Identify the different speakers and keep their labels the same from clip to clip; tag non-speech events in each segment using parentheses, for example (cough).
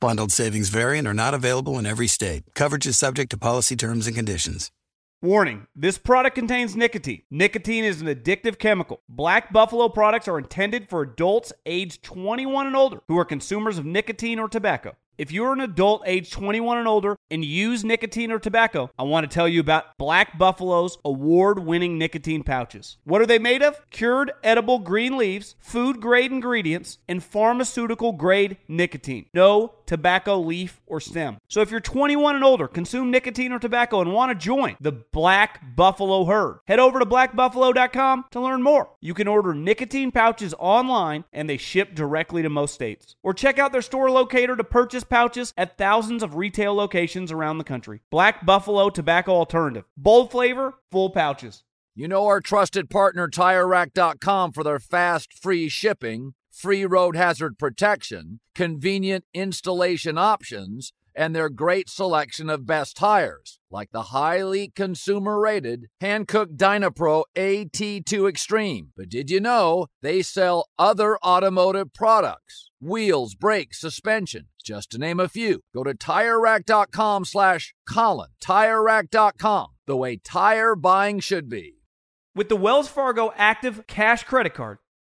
Speaker 1: Bundled savings variant are not available in every state. Coverage is subject to policy terms and conditions.
Speaker 2: Warning this product contains nicotine. Nicotine is an addictive chemical. Black Buffalo products are intended for adults aged 21 and older who are consumers of nicotine or tobacco. If you're an adult age 21 and older and use nicotine or tobacco, I want to tell you about Black Buffalo's award winning nicotine pouches. What are they made of? Cured edible green leaves, food grade ingredients, and pharmaceutical grade nicotine. No tobacco leaf or stem. So if you're 21 and older, consume nicotine or tobacco, and want to join the Black Buffalo herd, head over to blackbuffalo.com to learn more. You can order nicotine pouches online and they ship directly to most states. Or check out their store locator to purchase pouches at thousands of retail locations around the country. Black Buffalo Tobacco Alternative. Bold flavor, full pouches.
Speaker 3: You know our trusted partner TireRack.com for their fast, free shipping, free road hazard protection, convenient installation options, and their great selection of best tires, like the highly consumer rated Hankook Dynapro AT2 Extreme. But did you know they sell other automotive products? Wheels, brakes, suspension, just to name a few. Go to TireRack.com slash Colin. TireRack.com, the way tire buying should be.
Speaker 2: With the Wells Fargo Active Cash Credit Card,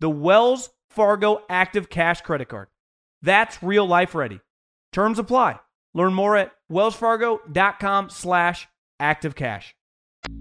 Speaker 2: The Wells Fargo Active Cash Credit Card. That's real life ready. Terms apply. Learn more at wellsfargo.com slash activecash.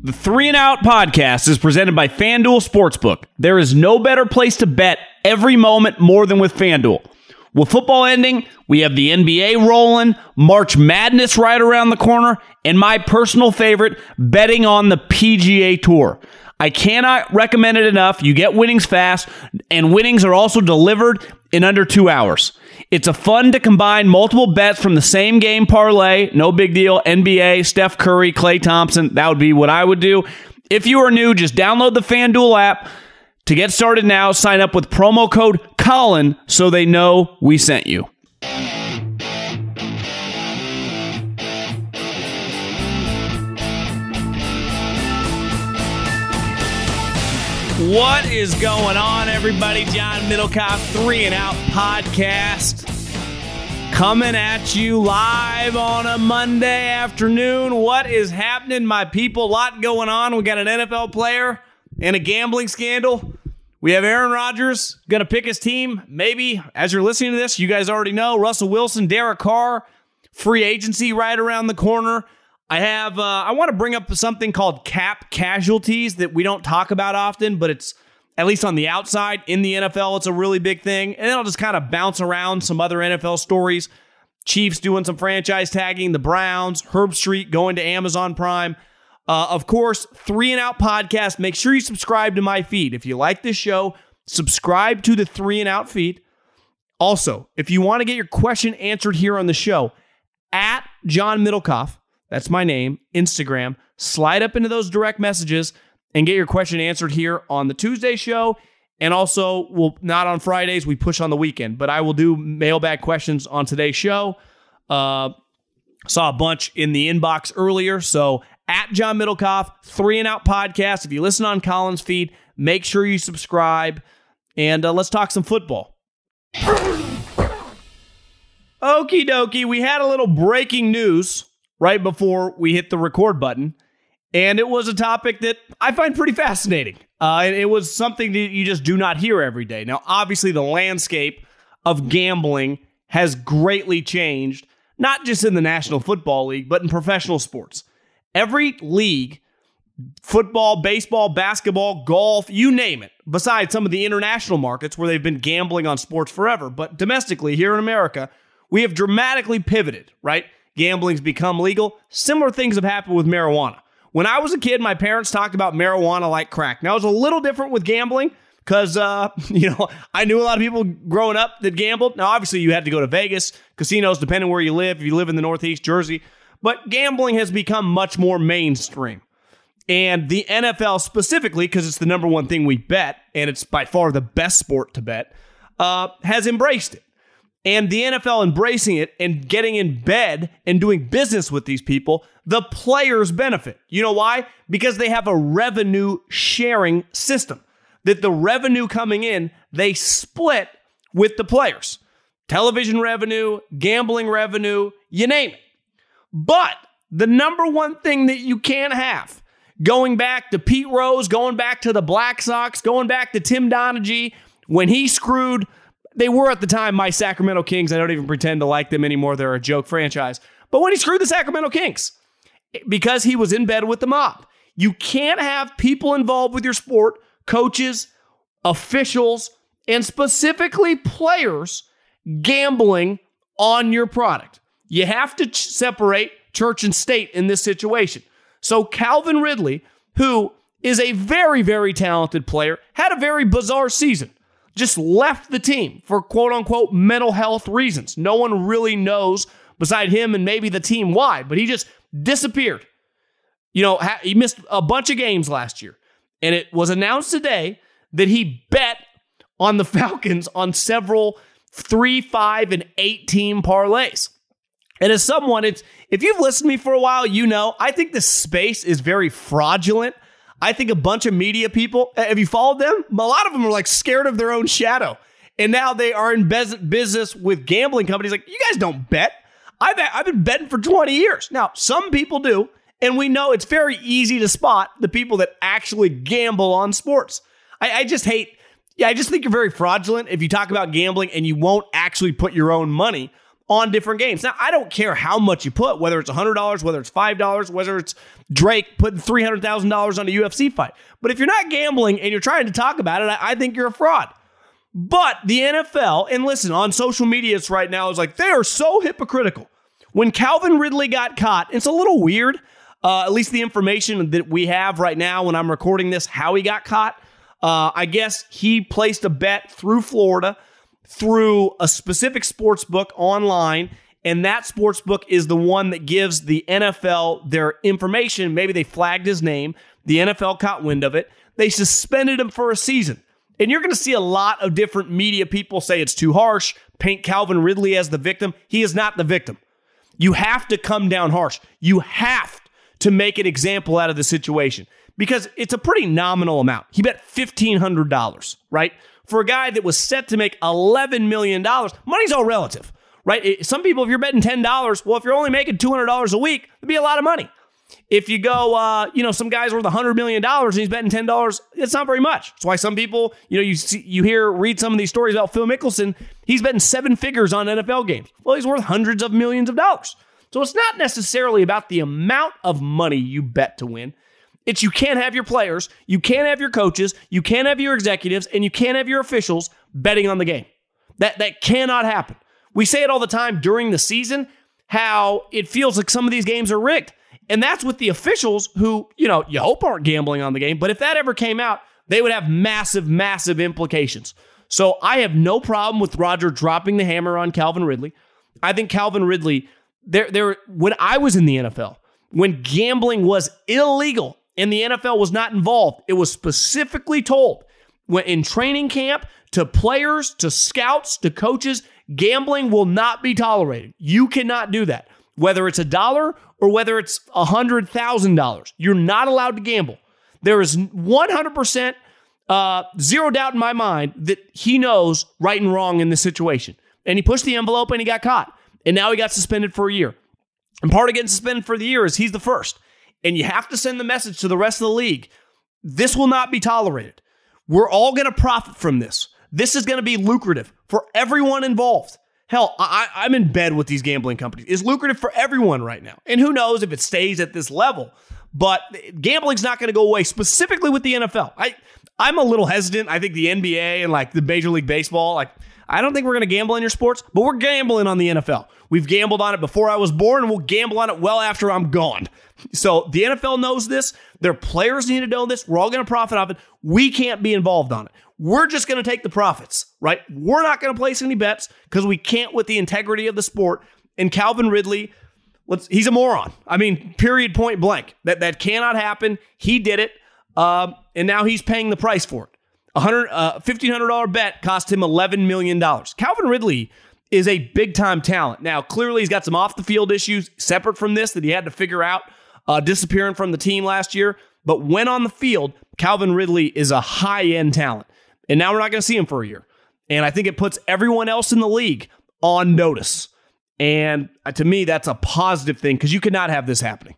Speaker 2: The Three and Out podcast is presented by FanDuel Sportsbook. There is no better place to bet every moment more than with FanDuel. With football ending, we have the NBA rolling, March Madness right around the corner, and my personal favorite, betting on the PGA Tour. I cannot recommend it enough. You get winnings fast, and winnings are also delivered in under two hours. It's a fun to combine multiple bets from the same game parlay. No big deal. NBA, Steph Curry, Klay Thompson. That would be what I would do. If you are new, just download the FanDuel app. To get started now, sign up with promo code Colin so they know we sent you. What is going on, everybody? John Middlekauff, Three and Out Podcast. Coming at you live on a Monday afternoon. What is happening, my people? A lot going on. We got an NFL player and a gambling scandal. We have Aaron Rodgers going to pick his team. Maybe as you're listening to this, you guys already know Russell Wilson, Derek Carr, free agency right around the corner. I have, uh, I want to bring up something called cap casualties that we don't talk about often, but it's at least on the outside in the NFL, it's a really big thing. And then I'll just kind of bounce around some other NFL stories. Chiefs doing some franchise tagging, the Browns, Herbstreit going to Amazon Prime. Uh, of course, Three and Out podcast. Make sure you subscribe to my feed. If you like this show, subscribe to the Three and Out feed. Also, if you want to get your question answered here on the show, at John Middlekauff, that's my name, Instagram. Slide up into those direct messages and get your question answered here on the Tuesday show. And also, we'll not on Fridays, we push on the weekend, but I will do mailbag questions on today's show. Uh, saw a bunch in the inbox earlier. So at John Middlekauff, three and out podcast. If you listen on Collins feed, make sure you subscribe and uh, let's talk some football. Okie dokie, we had a little breaking news right before we hit the record button. And it was a topic that I find pretty fascinating. Uh, and it was something that you just do not hear every day. Now, obviously, the landscape of gambling has greatly changed, not just in the National Football League, but in professional sports. Every league, football, baseball, basketball, golf, you name it, besides some of the international markets where they've been gambling on sports forever. But domestically, here in America, we have dramatically pivoted, right? Gambling's become legal. Similar things have happened with marijuana. When I was a kid, my parents talked about marijuana like crack. Now, it was a little different with gambling because, uh, (laughs) you know, I knew a lot of people growing up that gambled. Now, obviously, you had to go to Vegas, casinos, depending where you live. If you live in the Northeast, Jersey, but gambling has become much more mainstream. And the NFL specifically, because it's the number one thing we bet, and it's by far the best sport to bet, uh, has embraced it. And the NFL embracing it and getting in bed and doing business with these people, the players benefit. You know why? Because they have a revenue sharing system. That the revenue coming in, they split with the players. Television revenue, gambling revenue, you name it. But the number one thing that you can't have, going back to Pete Rose, going back to the Black Sox, going back to Tim Donaghy, when he screwed, they were at the time my Sacramento Kings. I don't even pretend to like them anymore. They're a joke franchise. But when he screwed the Sacramento Kings, because he was in bed with the mob, you can't have people involved with your sport, coaches, officials, and specifically players gambling on your product. You have to ch- separate church and state in this situation. So Calvin Ridley, who is a very, very talented player, had a very bizarre season. Just left the team for quote unquote mental health reasons. No one really knows beside him and maybe the team why, but he just disappeared. You know, he missed a bunch of games last year. And it was announced today that he bet on the (laughs) Falcons on several three, five, and eight team parlays. And as someone, it's if you've listened to me for a while, you know I think this space is very fraudulent. I think a bunch of media people, have you followed them? A lot of them are like scared of their own shadow. And now they are in business with gambling companies. Like, you guys don't bet. I've, I've been betting for 20 years. Now, some people do. And we know it's very easy to spot the people that actually gamble on sports. I, I just hate, yeah, I just think you're very fraudulent if you talk about gambling and you won't actually put your own money on different games. Now, I don't care how much you put, whether it's $100, whether it's $5, whether it's Drake putting $300,000 on a UFC fight. But if you're not gambling and you're trying to talk about it, I, think you're a fraud. But the NFL, and listen, on social media, it's right now, is like they are so hypocritical. When Calvin Ridley got caught, it's a little weird, uh, at least the information that we have right now when I'm recording this, how he got caught. Uh, I guess he placed a bet through Florida through a specific sports book online. And that sports book is the one that gives the NFL their information. Maybe they flagged his name. The NFL caught wind of it. They suspended him for a season. And you're going to see a lot of different media people say it's too harsh, paint Calvin Ridley as the victim. He is not the victim. You have to come down harsh. You have to make an example out of the situation because it's a pretty nominal amount. He bet $1,500, right? For a guy that was set to make $11 million, money's all relative, right? Some people, if you're betting $10, well, if you're only making $200 a week, it'd be a lot of money. If you go, uh, you know, some guy's worth $100 million and he's betting $10, it's not very much. That's why some people, you know, you see, you hear, read some of these stories about Phil Mickelson. He's betting seven figures on NFL games. Well, he's worth hundreds of millions of dollars. So it's not necessarily about the amount of money you bet to win. It's you can't have your players, you can't have your coaches, you can't have your executives, and you can't have your officials betting on the game. That that cannot happen. We say it all the time during the season how it feels like some of these games are rigged. And that's with the officials who, you know, you hope aren't gambling on the game, but if that ever came out, they would have massive massive implications. So I have no problem with Roger dropping the hammer on Calvin Ridley. I think Calvin Ridley there there when I was in the NFL, when gambling was illegal and the NFL was not involved. It was specifically told when in training camp to players, to scouts, to coaches, gambling will not be tolerated. You cannot do that. Whether it's a dollar or whether it's a hundred thousand dollars, you're not allowed to gamble. There is 100% uh, zero doubt in my mind that he knows right and wrong in this situation. And he pushed the envelope and he got caught. And now he got suspended for a year. And part of getting suspended for the year is he's the first and you have to send the message to the rest of the league this will not be tolerated. We're all going to profit from this. This is going to be lucrative for everyone involved. Hell, I, I'm in bed with these gambling companies. It's lucrative for everyone right now. And who knows if it stays at this level. But gambling's not going to go away, specifically with the NFL. I, I'm a little hesitant. I think the NBA and like the Major League Baseball, like, I don't think we're going to gamble in your sports, but we're gambling on the NFL. We've gambled on it before I was born, and we'll gamble on it well after I'm gone. So the NFL knows this. Their players need to know this. We're all going to profit off it. We can't be involved on it. We're just going to take the profits, right? We're not going to place any bets because we can't with the integrity of the sport. And Calvin Ridley, let's, he's a moron. I mean, period, point blank. That that cannot happen. He did it, um, and now he's paying the price for it. A hundred, uh, bet cost him eleven million dollars. Calvin Ridley is a big time talent. Now, clearly, he's got some off the field issues separate from this that he had to figure out. Uh, disappearing from the team last year, but when on the field, Calvin Ridley is a high end talent. And now we're not going to see him for a year. And I think it puts everyone else in the league on notice. And uh, to me, that's a positive thing because you cannot have this happening.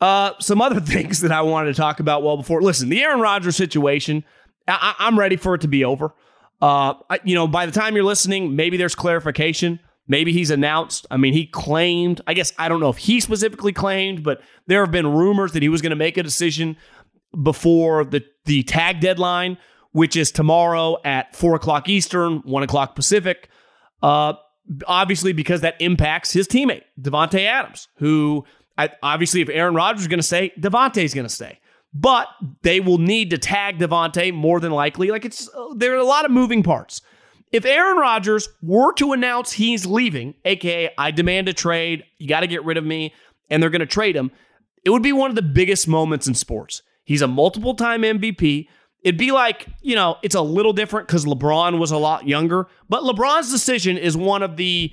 Speaker 2: Uh, some other (laughs) things that I wanted to talk about well before. Listen, the Aaron Rodgers situation, I- am ready for it to be over. Uh, I, you know, by the time you're listening, maybe there's clarification. Maybe he's announced. I mean, he claimed, I guess, I don't know if he specifically claimed, but there have been rumors that he was going to make a decision before the, the tag deadline which is tomorrow at four o'clock Eastern, one o'clock Pacific. Uh, obviously, because that impacts his teammate, Davante Adams, who I, obviously, if Aaron Rodgers is going to stay, Davante's going to stay. But they will need to tag Davante more than likely. Like it's uh, there are a lot of moving parts. If Aaron Rodgers were to announce he's leaving, aka I demand a trade, you got to get rid of me, and they're going to trade him, it would be one of the biggest moments in sports. He's a multiple time MVP. It'd be like, you know, it's a little different because LeBron was a lot younger, but LeBron's decision is one of the,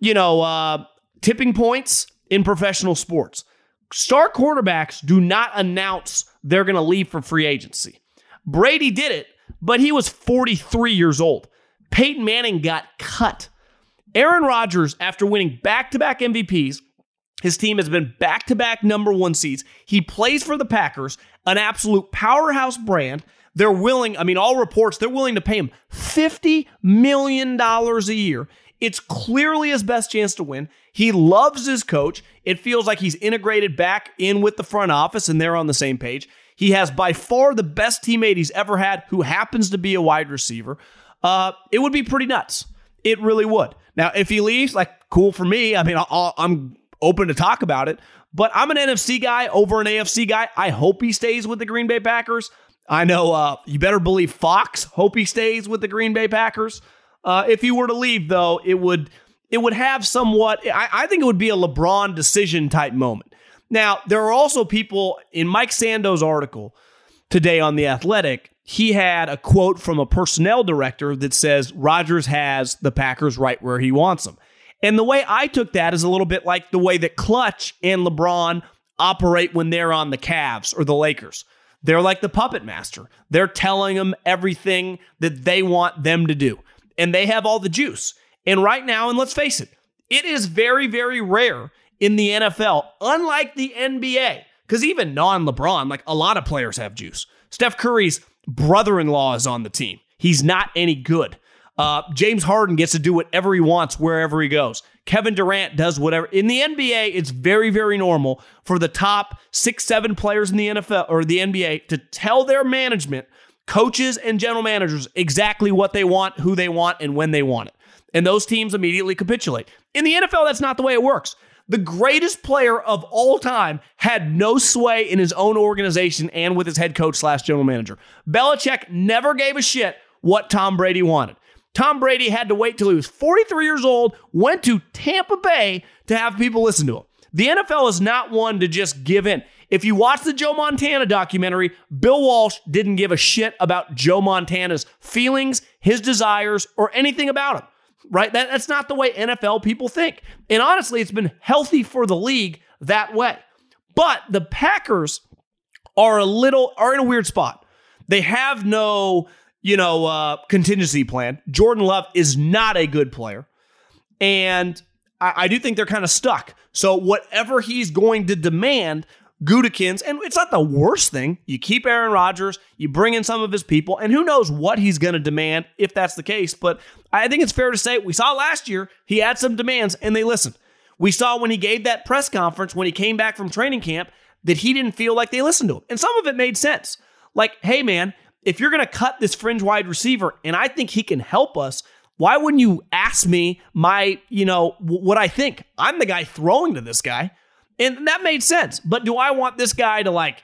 Speaker 2: you know, uh, tipping points in professional sports. Star quarterbacks do not announce they're going to leave for free agency. Brady did it, but he was 43 years old. Peyton Manning got cut. Aaron Rodgers, after winning back to back MVPs, his team has been back to back number one seeds. He plays for the Packers, an absolute powerhouse brand. They're willing, I mean, all reports, they're willing to pay him $50 million a year. It's clearly his best chance to win. He loves his coach. It feels like he's integrated back in with the front office and they're on the same page. He has by far the best teammate he's ever had who happens to be a wide receiver. Uh, it would be pretty nuts. It really would. Now, if he leaves, like, cool for me. I mean, i am open to talk about it, but I'm an NFC guy over an AFC guy. I hope he stays with the Green Bay Packers. I know uh, you better believe Fox hope he stays with the Green Bay Packers. Uh, if he were to leave, though, it would it would have somewhat. I, I think it would be a LeBron decision type moment. Now there are also people in Mike Sando's article today on the Athletic. He had a quote from a personnel director that says Rodgers has the Packers right where he wants them. And the way I took that is a little bit like the way that Klutch and LeBron operate when they're on the Cavs or the Lakers. They're like the puppet master. They're telling them everything that they want them to do. And they have all the juice. And right now, and let's face it, it is very, very rare in the NFL, unlike the NBA, because even non LeBron, like a lot of players have juice. Steph Curry's brother in law is on the team. He's not any good. Uh, James Harden gets to do whatever he wants wherever he goes. Kevin Durant does whatever. In the NBA, it's very, very normal for the top six, seven players in the NFL or the NBA to tell their management, coaches, and general managers exactly what they want, who they want, and when they want it. And those teams immediately capitulate. In the NFL, that's not the way it works. The greatest player of all time had no sway in his own organization and with his head coach slash general manager. Belichick never gave a shit what Tom Brady wanted. Tom Brady had to wait till he was 43 years old, went to Tampa Bay to have people listen to him. The NFL is not one to just give in. If you watch the Joe Montana documentary, Bill Walsh didn't give a shit about Joe Montana's feelings, his desires, or anything about him. Right? That, that's not the way NFL people think. And honestly, it's been healthy for the league that way. But the Packers are a little are in a weird spot. They have no you know, uh, contingency plan. Jordan Love is not a good player. And I, I do think they're kind of stuck. So whatever he's going to demand, Gutekunst, and it's not the worst thing. You keep Aaron Rodgers, you bring in some of his people, and who knows what he's going to demand if that's the case. But I think it's fair to say we saw last year he had some demands and they listened. We saw when he gave that press conference when he came back from training camp that he didn't feel like they listened to him. And some of it made sense. Like, hey, man, if you're going to cut this fringe wide receiver and I think he can help us, why wouldn't you ask me my, you know, what I think? I'm the guy throwing to this guy. And that made sense. But do I want this guy to like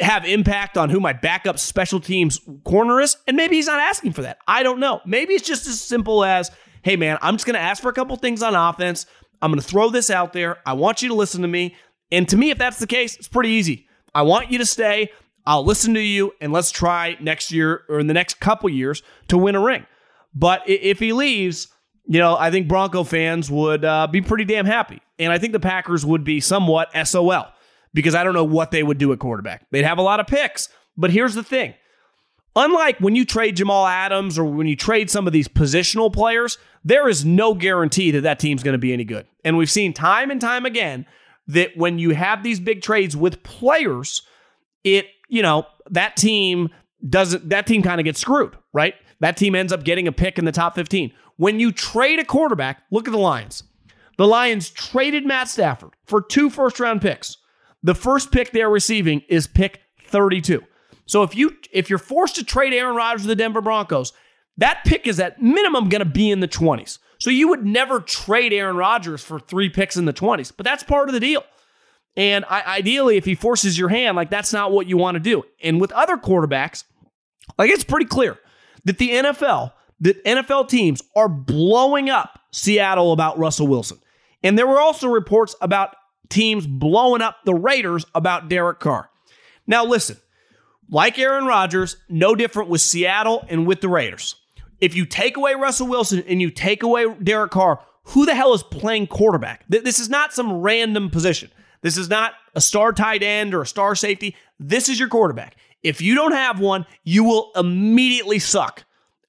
Speaker 2: have impact on who my backup special teams corner is? And maybe he's not asking for that. I don't know. Maybe it's just as simple as, hey, man, I'm just going to ask for a couple things on offense. I'm going to throw this out there. I want you to listen to me. And to me, if that's the case, it's pretty easy. I want you to stay. I'll listen to you, and let's try next year or in the next couple years to win a ring. But if he leaves, you know, I think Bronco fans would uh, be pretty damn happy. And I think the Packers would be somewhat SOL because I don't know what they would do at quarterback. They'd have a lot of picks. But here's the thing unlike when you trade Jamal Adams or when you trade some of these positional players, there is no guarantee that that team's going to be any good. And we've seen time and time again that when you have these big trades with players, it, you know, that team doesn't, that team kind of gets screwed, right? That team ends up getting a pick in the top 15. When you trade a quarterback, look at the Lions. The Lions traded Matt Stafford for two first round picks. The first pick they're receiving is pick 32. So if you if you're forced to trade Aaron Rodgers to the Denver Broncos, that pick is at minimum going to be in the 20s. So you would never trade Aaron Rodgers for three picks in the 20s, but that's part of the deal. And I, ideally, if he forces your hand, like that's not what you want to do. And with other quarterbacks, like it's pretty clear that the NFL, that NFL teams are blowing up Seattle about Russell Wilson. And there were also reports about teams blowing up the Raiders about Derek Carr. Now, listen, like Aaron Rodgers, no different with Seattle and with the Raiders. If you take away Russell Wilson and you take away Derek Carr, who the hell is playing quarterback? This is not some random position. This is not a star tight end or a star safety. This is your quarterback. If you don't have one, you will immediately suck,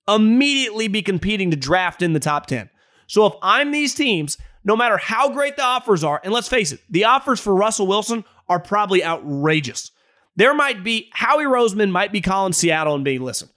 Speaker 2: immediately be competing to draft in the top 10. So if I'm these teams, no matter how great the offers are, and let's face it, the offers for Russell Wilson are probably outrageous. There might be, Howie Roseman might be calling Seattle and being, listen,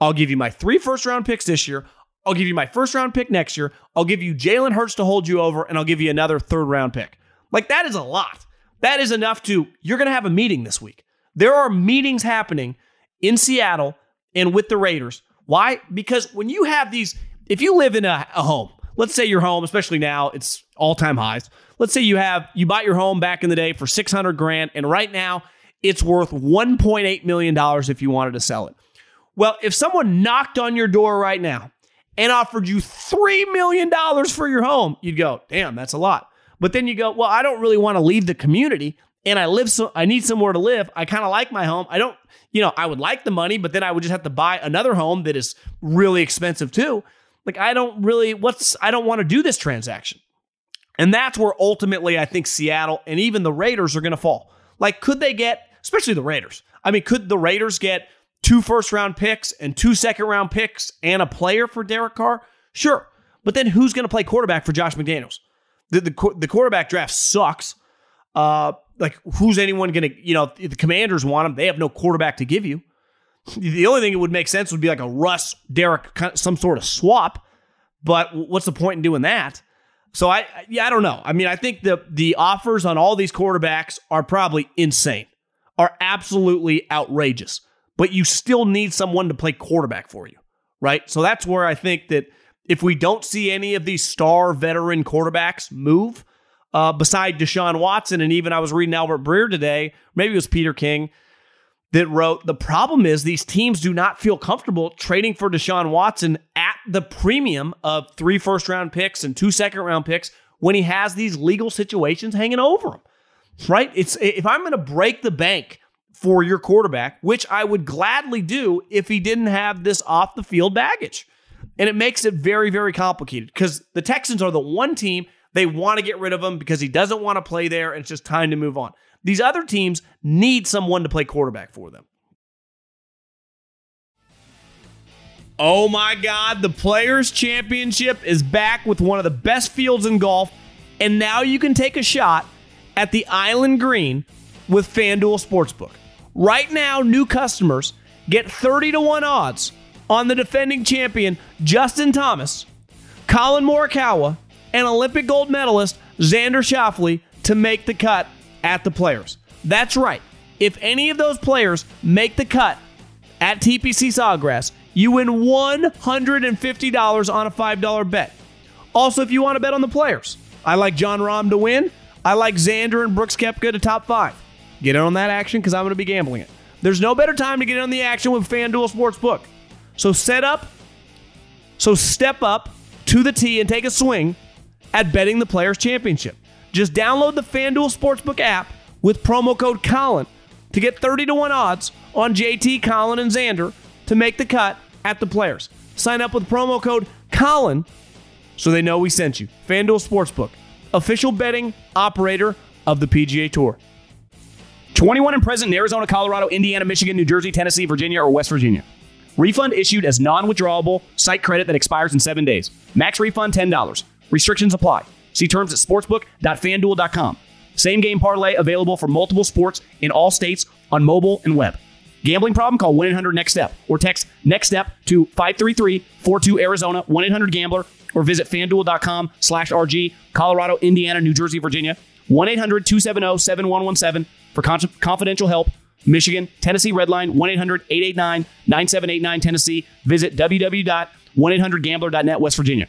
Speaker 2: I'll give you my three first round picks this year. I'll give you my first round pick next year. I'll give you Jalen Hurts to hold you over, and I'll give you another third round pick. Like, that is a lot. That is enough to, you're going to have a meeting this week. There are meetings happening in Seattle and with the Raiders. Why? Because when you have these, if you live in a, a home, let's say your home, especially now, it's all time highs. Let's say you have, you bought your home back in the day for 600 grand, and right now it's worth $1.8 million if you wanted to sell it. Well, if someone knocked on your door right now and offered you $3 million for your home, you'd go, damn, that's a lot. But then you go, well, I don't really want to leave the community and I live so I need somewhere to live. I kind of like my home. I don't, you know, I would like the money, but then I would just have to buy another home that is really expensive too. Like I don't really what's I don't want to do this transaction. And that's where ultimately I think Seattle and even the Raiders are going to fall. Like could they get especially the Raiders. I mean, could the Raiders get two first round picks and two second round picks and a player for Derek Carr? Sure. But then who's going to play quarterback for Josh McDaniels? The, the, the quarterback draft sucks. Uh, like, who's anyone going to, you know, the commanders want him. They have no quarterback to give you. The only thing it would make sense would be like a Russ, Derek, some sort of swap. But what's the point in doing that? So I, yeah, I don't know. I mean, I think the the offers on all these quarterbacks are probably insane are absolutely outrageous, but you still need someone to play quarterback for you, right? So that's where I think that if we don't see any of these star veteran quarterbacks move, uh, beside Deshaun Watson, and even I was reading Albert Breer today, maybe it was Peter King that wrote the problem is these teams do not feel comfortable trading for Deshaun Watson at the premium of three first round picks and two second round picks when he has these legal situations hanging over him right? It's if I'm going to break the bank for your quarterback, which I would gladly do if he didn't have this off the field baggage. And it makes it very, very complicated because the Texans are the one team they want to get rid of him because he doesn't want to play there and it's just time to move on. These other teams need someone to play quarterback for them. Oh my God, the Players' Championship is back with one of the best fields in golf, and now you can take a shot at the Island Green
Speaker 4: with FanDuel Sportsbook. Right now, new customers get 30 to 1 odds on the defending champion Justin Thomas, Collin Morikawa, and Olympic gold medalist Xander Schauffele to make the cut at the players. That's right. If any of those players make the cut at TPC Sawgrass, you win $150 on a $5 bet. Also, if you want to bet on the players, I like Jon Rahm to win. I like Xander and Brooks Koepka to top five. Get in on that action because I'm going to be gambling it. There's no better time to get in on the action with FanDuel Sportsbook. So set up, so step up to the tee and take a swing at betting the Players Championship. Just download the FanDuel Sportsbook app with promo code Colin to get 30 to 1 odds on JT, Collin, and Xander to make the cut at the Players. Sign up with promo code Colin so they know we sent you. FanDuel Sportsbook, official betting operator of the PGA Tour.
Speaker 5: 21 and present in Arizona, Colorado, Indiana, Michigan, New Jersey, Tennessee, Virginia, or West Virginia. Refund issued as non withdrawable site credit that expires in seven days. Max refund $10. Restrictions apply. See terms at sportsbook.fanduel.com. Same game parlay available for multiple sports in all states on mobile and web. Gambling problem? Call 1 800 NEXT STEP or text NEXT STEP to 533 42 Arizona 1 800 Gambler or visit fanduel.com slash RG, Colorado, Indiana, New Jersey, Virginia. 1 800 270 7117 for confidential help. Michigan, Tennessee Redline, 1 800 889 9789 Tennessee. Visit www.1800gambler.net, West Virginia.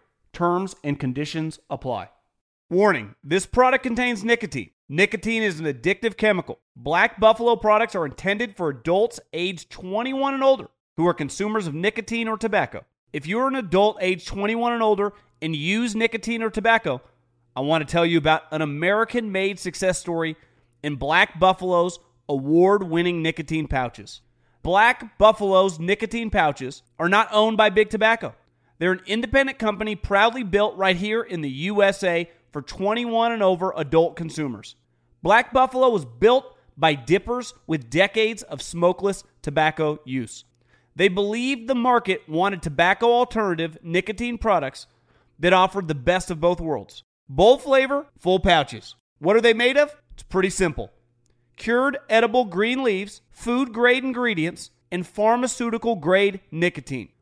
Speaker 2: Terms and conditions apply. Warning, this product contains nicotine. Nicotine is an addictive chemical. Black Buffalo products are intended for adults aged 21 and older who are consumers of nicotine or tobacco. If you're an adult age 21 and older and use nicotine or tobacco, I want to tell you about an American made success story in Black Buffalo's award winning nicotine pouches. Black Buffalo's nicotine pouches are not owned by Big Tobacco. They're an independent company proudly built right here in the USA for 21 and over adult consumers. Black Buffalo was built by dippers with decades of smokeless tobacco use. They believed the market wanted tobacco alternative nicotine products that offered the best of both worlds. Bold flavor, full pouches. What are they made of? It's pretty simple. Cured edible green leaves, food grade ingredients, and pharmaceutical grade nicotine.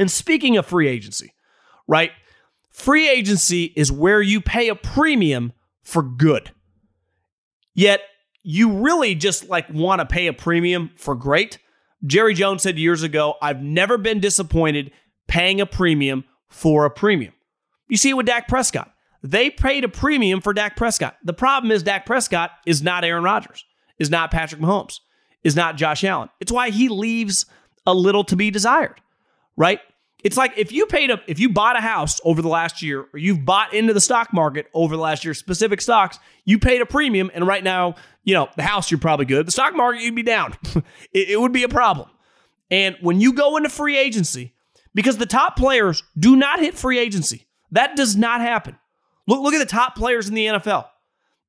Speaker 2: And speaking of free agency, right? Free agency is where you pay a premium for good. Yet you really just like want to pay a premium for great. Jerry Jones said years ago, I've never been disappointed paying a premium for a premium. You see it with Dak Prescott. They paid a premium for Dak Prescott. The problem is Dak Prescott is not Aaron Rodgers, is not Patrick Mahomes, is not Josh Allen. It's why he leaves a little to be desired, right? It's like if you paid a if you bought a house over the last year or you've bought into the stock market over the last year, specific stocks, you paid a premium and right now, you know, the house you're probably good. The stock market you'd be down. (laughs) it, it would be a problem. And when you go into free agency, because the top players do not hit free agency. That does not happen. Look, look at the top players in the NFL.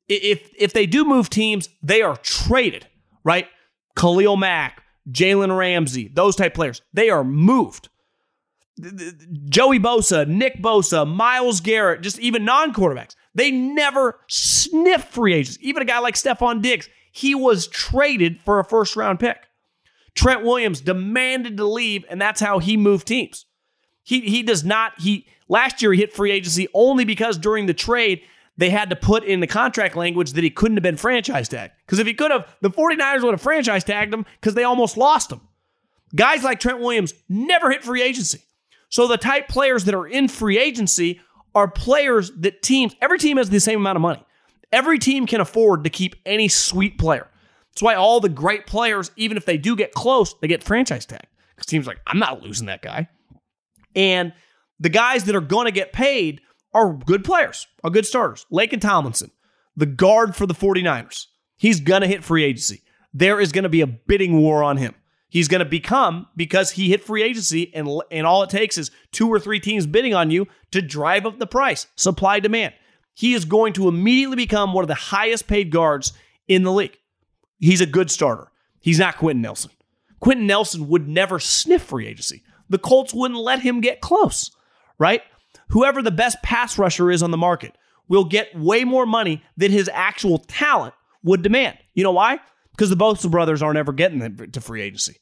Speaker 2: If if they do move teams, they are traded, right? Khalil Mack, Jalen Ramsey, those type players, they are moved. Joey Bosa, Nick Bosa, Myles Garrett, just even non-quarterbacks, they never sniff free agents. Even a guy like Stefon Diggs, he was traded for a first round pick. Trent Williams demanded to leave, and that's how he moved teams. He he does not he last year he hit free agency only because during the trade they had to put in the contract language that he couldn't have been franchise tagged. Because if he could have, the 49ers would have franchise tagged him because they almost lost him. Guys like Trent Williams never hit free agency. So the type players that are in free agency are players that teams, every team has the same amount of money. Every team can afford to keep any sweet player. That's why all the great players, even if they do get close, they get franchise tag. Because teams like, I'm not losing that guy. And the guys that are going to get paid are good players, are good starters. Laken Tomlinson, the guard for the 49ers, he's going to hit free agency. There is going to be a bidding war on him. He's going to become because he hit free agency, and, and all it takes is two or three teams bidding on you to drive up the price, supply demand. He is going to immediately become one of the highest paid guards in the league. He's a good starter. He's not Quenton Nelson. Quenton Nelson would never sniff free agency the Colts wouldn't let him get close, right? Whoever the best pass rusher is on the market will get way more money than his actual talent would demand. You know why? Because the Bosa brothers aren't ever getting to free agency.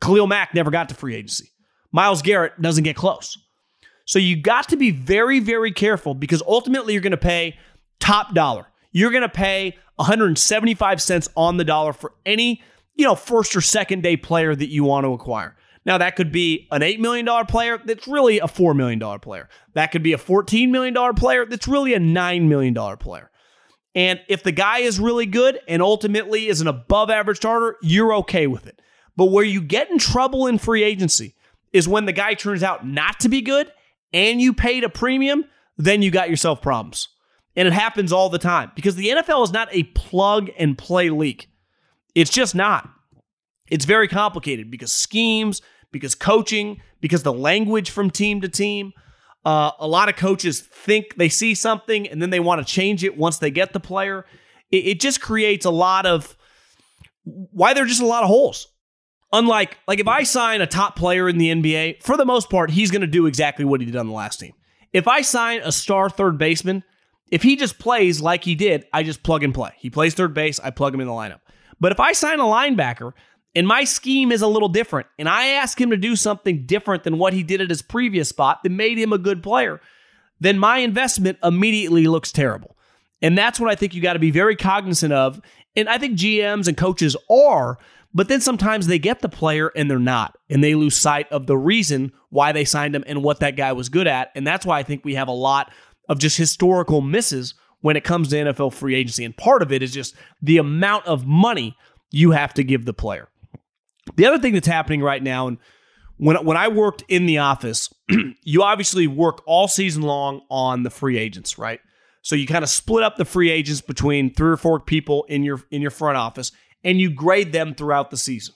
Speaker 2: Khalil Mack never got to free agency. Myles Garrett doesn't get close. So you got to be very, very careful because ultimately you're going to pay top dollar. You're going to pay 175 cents on the dollar for any, you know, first or second day player that you want to acquire. Now, that could be an $8 million player that's really a $4 million player. That could be a $14 million player that's really a $9 million player. And if the guy is really good and ultimately is an above average starter, you're okay with it. But where you get in trouble in free agency is when the guy turns out not to be good and you paid a premium, then you got yourself problems. And it happens all the time because the NFL is not a plug and play league. It's just not. It's very complicated because schemes, because coaching, because the language from team to team. Uh, a lot of coaches think they see something and then they want to change it once they get the player. It, it just creates a lot of why there are just a lot of holes. Unlike, like if I sign a top player in the NBA, for the most part, he's going to do exactly what he did on the last team. If I sign a star third baseman, if he just plays like he did, I just plug and play. He plays third base, I plug him in the lineup. But if I sign a linebacker and my scheme is a little different. And I ask him to do something different than what he did at his previous spot that made him a good player. Then my investment immediately looks terrible. And that's what I think you got to be very cognizant of. And I think GMs and coaches are, But then sometimes they get the player and they're not, and they lose sight of the reason why they signed him and what that guy was good at. And that's why I think we have a lot of just historical misses when it comes to NFL free agency. And part of it is just the amount of money you have to give the player. The other thing that's happening right now, and when when I worked in the office, (clears throat) you obviously work all season long on the free agents, right? So you kind of split up the free agents between three or four people in your in your front office, and you grade them throughout the season.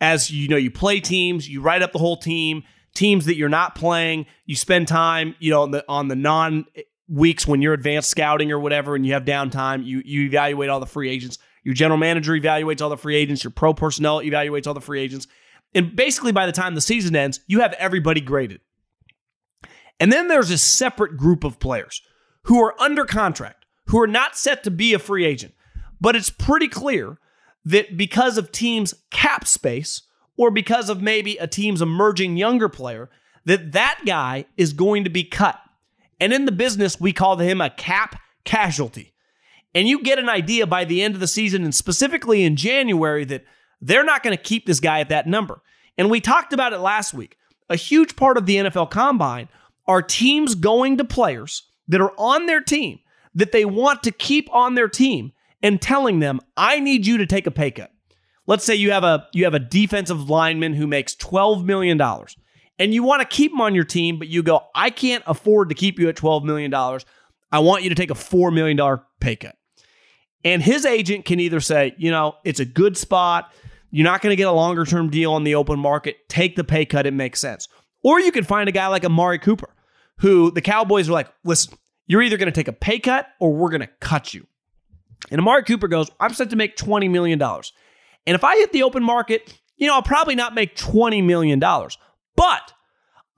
Speaker 2: As you know, you play teams, you write up the whole team. Teams that you're not playing, you spend time, you know, on the on the non eh, weeks when you're advanced scouting or whatever, and you have downtime. You you evaluate all the free agents. Your general manager evaluates all the free agents. Your pro personnel evaluates all the free agents. And basically, by the time the season ends, you have everybody graded. And then there's a separate group of players who are under contract, who are not set to be a free agent. But it's pretty clear that because of teams' cap space or because of maybe a team's emerging younger player, that that guy is going to be cut. And in the business, we call him a cap casualty. And you get an idea by the end of the season and specifically in January that they're not going to keep this guy at that number. And we talked about it last week. A huge part of the NFL combine are teams going to players that are on their team that they want to keep on their team and telling them, "I need you to take a pay cut." Let's say you have a you have a defensive lineman who makes 12 million dollars and you want to keep him on your team, but you go, "I can't afford to keep you at 12 million dollars. I want you to take a 4 million dollar pay cut." And his agent can either say, you know, it's a good spot. You're not going to get a longer term deal on the open market. Take the pay cut. It makes sense. Or you can find a guy like Amari Cooper, who the Cowboys are like, listen, you're either going to take a pay cut or we're going to cut you. And Amari Cooper goes, I'm set to make $20 million. And if I hit the open market, you know, I'll probably not make $20 million. But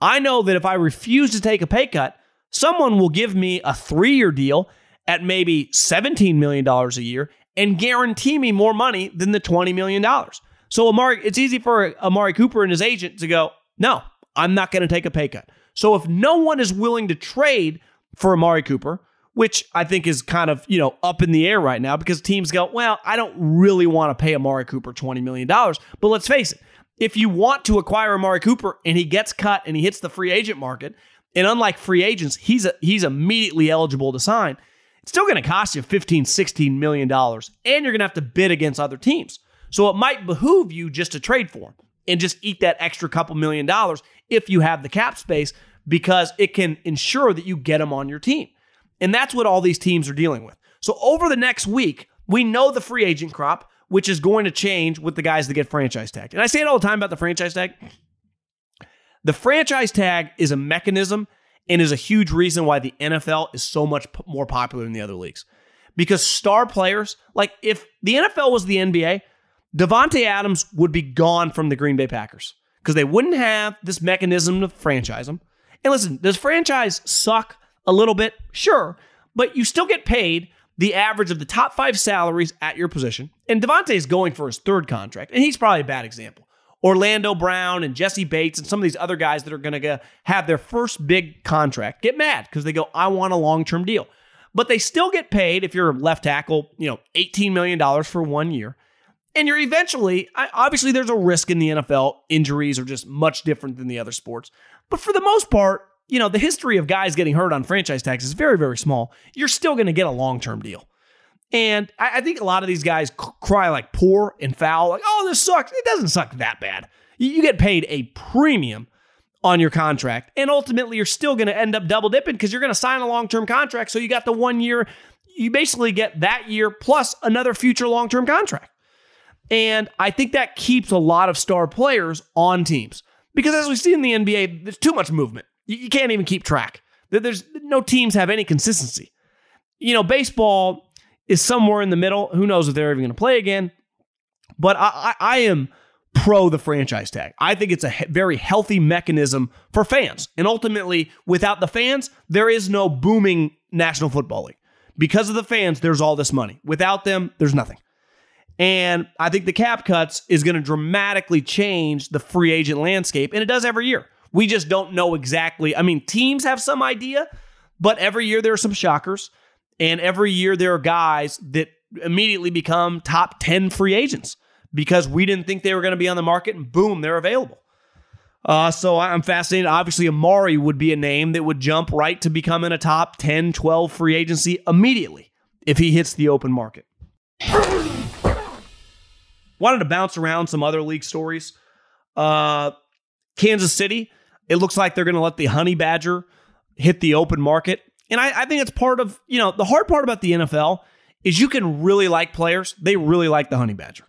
Speaker 2: I know that if I refuse to take a pay cut, someone will give me a three year deal at maybe $17 million a year and guarantee me more money than the $20 million. So Amari, it's easy for Amari Cooper and his agent to go, no, I'm not going to take a pay cut. So if no one is willing to trade for Amari Cooper, which I think is kind of, you know, up in the air right now because teams go, well, I don't really want to pay Amari Cooper $20 million. But let's face it, if you want to acquire Amari Cooper and he gets cut and he hits the free agent market, and unlike free agents, he's a, he's immediately eligible to sign it's still going to cost you $15, 16 million dollars, and you're going to have to bid against other teams. So it might behoove you just to trade for him and just eat that extra couple million dollars if you have the cap space because it can ensure that you get him on your team. And that's what all these teams are dealing with. So over the next week, we know the free agent crop, which is going to change with the guys that get franchise tagged. And I say it all the time about the franchise tag. The franchise tag is a mechanism and is a huge reason why the NFL is so much more popular than the other leagues. Because star players, like if the NFL was the NBA, Davante Adams would be gone from the Green Bay Packers because they wouldn't have this mechanism to franchise him. And listen, does franchise suck a little bit? Sure, but you still get paid the average of the top five salaries at your position. And Davante is going for his third contract, and he's probably a bad example. Orlando Brown and Jesse Bates and some of these other guys that are going to have their first big contract get mad because they go, I want a long term deal. But they still get paid if you're a left tackle, you know, $18 million for one year. And you're eventually, obviously, there's a risk in the NFL. Injuries are just much different than the other sports. But for the most part, you know, the history of guys getting hurt on franchise tags is very, very small. You're still going to get a long term deal. And I, I think a lot of these guys cry like poor and foul, like, oh, this sucks. It doesn't suck that bad. You, you get paid a premium on your contract. And ultimately, you're still going to end up double dipping because you're going to sign a long term contract. So you got the one year, you basically get that year plus another future long term contract. And I think that keeps a lot of star players on teams because as we see in the NBA, there's too much movement. You, you can't even keep track. There's no teams have any consistency. You know, baseball, is somewhere in the middle. Who knows if they're even going to play again? But I, I, I, am pro the franchise tag. I think it's a he- very healthy mechanism for fans. And ultimately, without the fans, there is no booming National Football League. Because of the fans, there's all this money. Without them, there's nothing. And I think the cap cuts is going to dramatically change the free agent landscape. And it does every year. We just don't know exactly. I mean, teams have some idea, but every year there are some shockers. And every year there are guys that immediately become top 10 free agents because we didn't think they were going to be on the market, and boom, they're available. Uh, so I'm fascinated. Obviously, Amari would be a name that would jump right to becoming a top 10, 12 free agency immediately if he hits the open market. Wanted to bounce around some other league stories. Uh, Kansas City, it looks like they're going to let the Honey Badger hit the open market. And I, I think it's part of, you know, the hard part about the NFL is you can really like players. They really like the Honey Badger.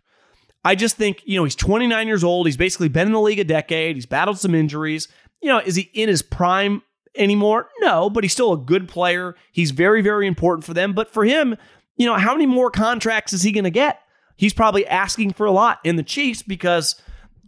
Speaker 2: I just think, you know, he's 29 years old. He's basically been in the league a decade. He's battled some injuries. You know, is he in his prime anymore? No, but he's still a good player. He's very, very important for them. But for him, you know, how many more contracts is he going to get? He's probably asking for a lot in the Chiefs because,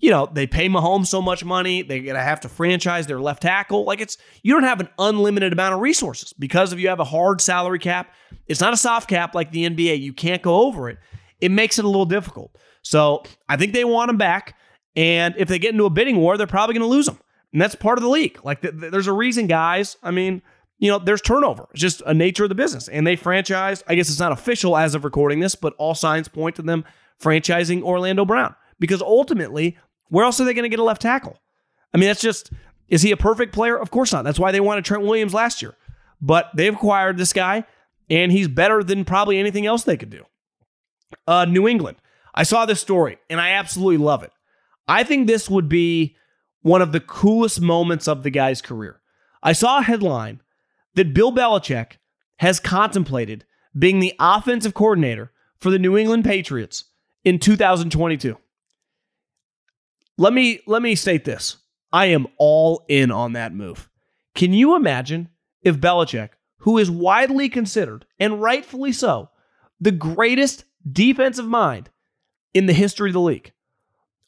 Speaker 2: you know, they pay Mahomes so much money. They're going to have to franchise their left tackle. Like it's, you don't have an unlimited amount of resources because if you have a hard salary cap, it's not a soft cap like the NBA. You can't go over it. It makes it a little difficult. So I think they want him back. And if they get into a bidding war, they're probably going to lose him. And that's part of the league. Like, th- th- there's a reason, guys. I mean, you know, there's turnover. It's just a nature of the business. And they franchised, I guess it's not official as of recording this, but all signs point to them franchising Orlando Brown. Because ultimately, where else are they going to get a left tackle? I mean, that's just, is he a perfect player? Of course not. That's why they wanted Trent Williams last year. But they've acquired this guy, and he's better than probably anything else they could do. Uh, New England. I saw this story and I absolutely love it. I think this would be one of the coolest moments of the guy's career. I saw a headline that Bill Belichick has contemplated being the offensive coordinator for the New England Patriots in 2022. Let me let me state this. I am all in on that move. Can you imagine if Belichick, who is widely considered and rightfully so, the greatest defensive mind in the history of the league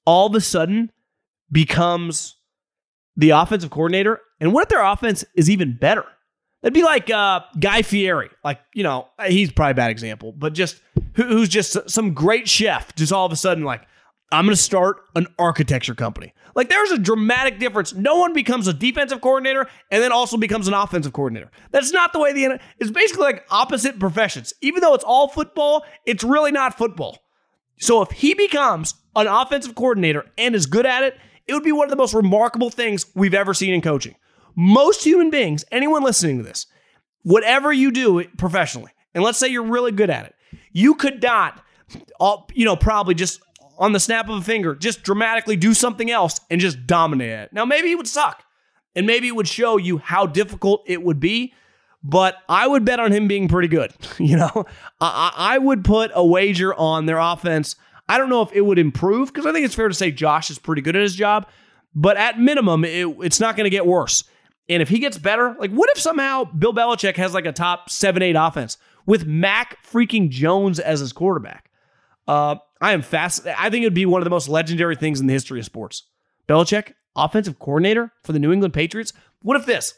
Speaker 2: all of a sudden becomes the offensive coordinator. And what if their offense is even better? That'd be like uh, Guy Fieri. Like, you know, he's probably a bad example, but just who's just some great chef, just all of a sudden, like, I'm going to start an architecture company. Like, there's a dramatic difference. No one becomes a defensive coordinator and then also becomes an offensive coordinator. That's not the way the it's basically like opposite professions. Even though it's all football, it's really not football. So if he becomes an offensive coordinator and is good at it, it would be one of the most remarkable things we've ever seen in coaching. Most human beings, anyone listening to this, whatever you do professionally, and let's say you're really good at it, you could not, all you know, probably just on the snap of a finger, just dramatically do something else and just dominate it. Now, maybe it would suck, and maybe it would show you how difficult it would be but I would bet on him being pretty good. (laughs) You know, I, I would put a wager on their offense. I don't know if it would improve because I think it's fair to say Josh is pretty good at his job, but at minimum, it, it's not going to get worse. And if he gets better, like what if somehow Bill Belichick has like a top seven, eight offense with Mac freaking Jones as his quarterback? Uh, I am fast. I think it would be one of the most legendary things in the history of sports. Belichick, offensive coordinator for the New England Patriots. What if this?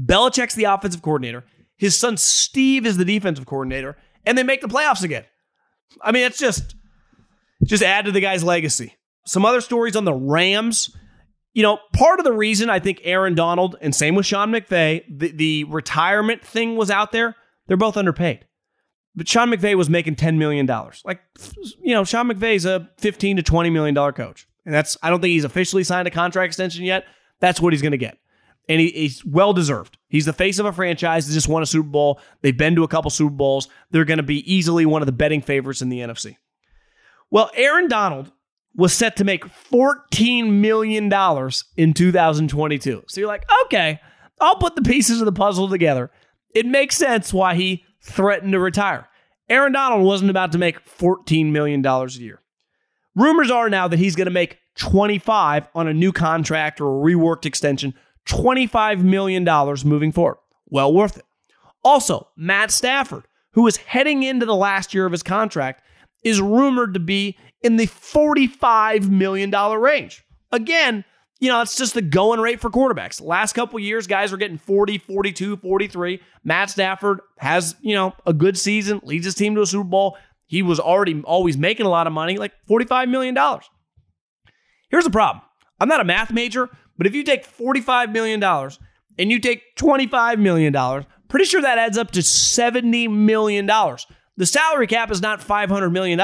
Speaker 2: Belichick's the offensive coordinator. His son Steve is the defensive coordinator, and they make the playoffs again. I mean, it's just just add to the guy's legacy. Some other stories on the Rams. You know, part of the reason I think Aaron Donald and same with Sean McVay, the, the retirement thing was out there. They're both underpaid. But Sean McVay was making $10 million. Like, you know, Sean McVay's a 15 to $20 million coach. And that's, I don't think he's officially signed a contract extension yet. That's what he's going to get and he, he's well deserved. He's the face of a franchise that just won a Super Bowl. They've been to a couple Super Bowls. They're going to be easily one of the betting favorites in the NFC. Well, Aaron Donald was set to make $14 million in 2022. So you're like, okay, I'll put the pieces of the puzzle together. It makes sense why he threatened to retire. Aaron Donald wasn't about to make $14 million a year. Rumors are now that he's going to make 25 on a new contract or a reworked extension $25 million moving forward. Well worth it. Also, Matt Stafford, who is heading into the last year of his contract, is rumored to be in the $45 million range. Again, you know, it's just the going rate for quarterbacks. Last couple years, guys were getting 40, 42, 43. Matt Stafford has, you know, a good season, leads his team to a Super Bowl. He was already always making a lot of money, like $45 million. Here's the problem. I'm not a math major, but if you take $45 million and you take $25 million, pretty sure that adds up to $70 million. The salary cap is not $500 million.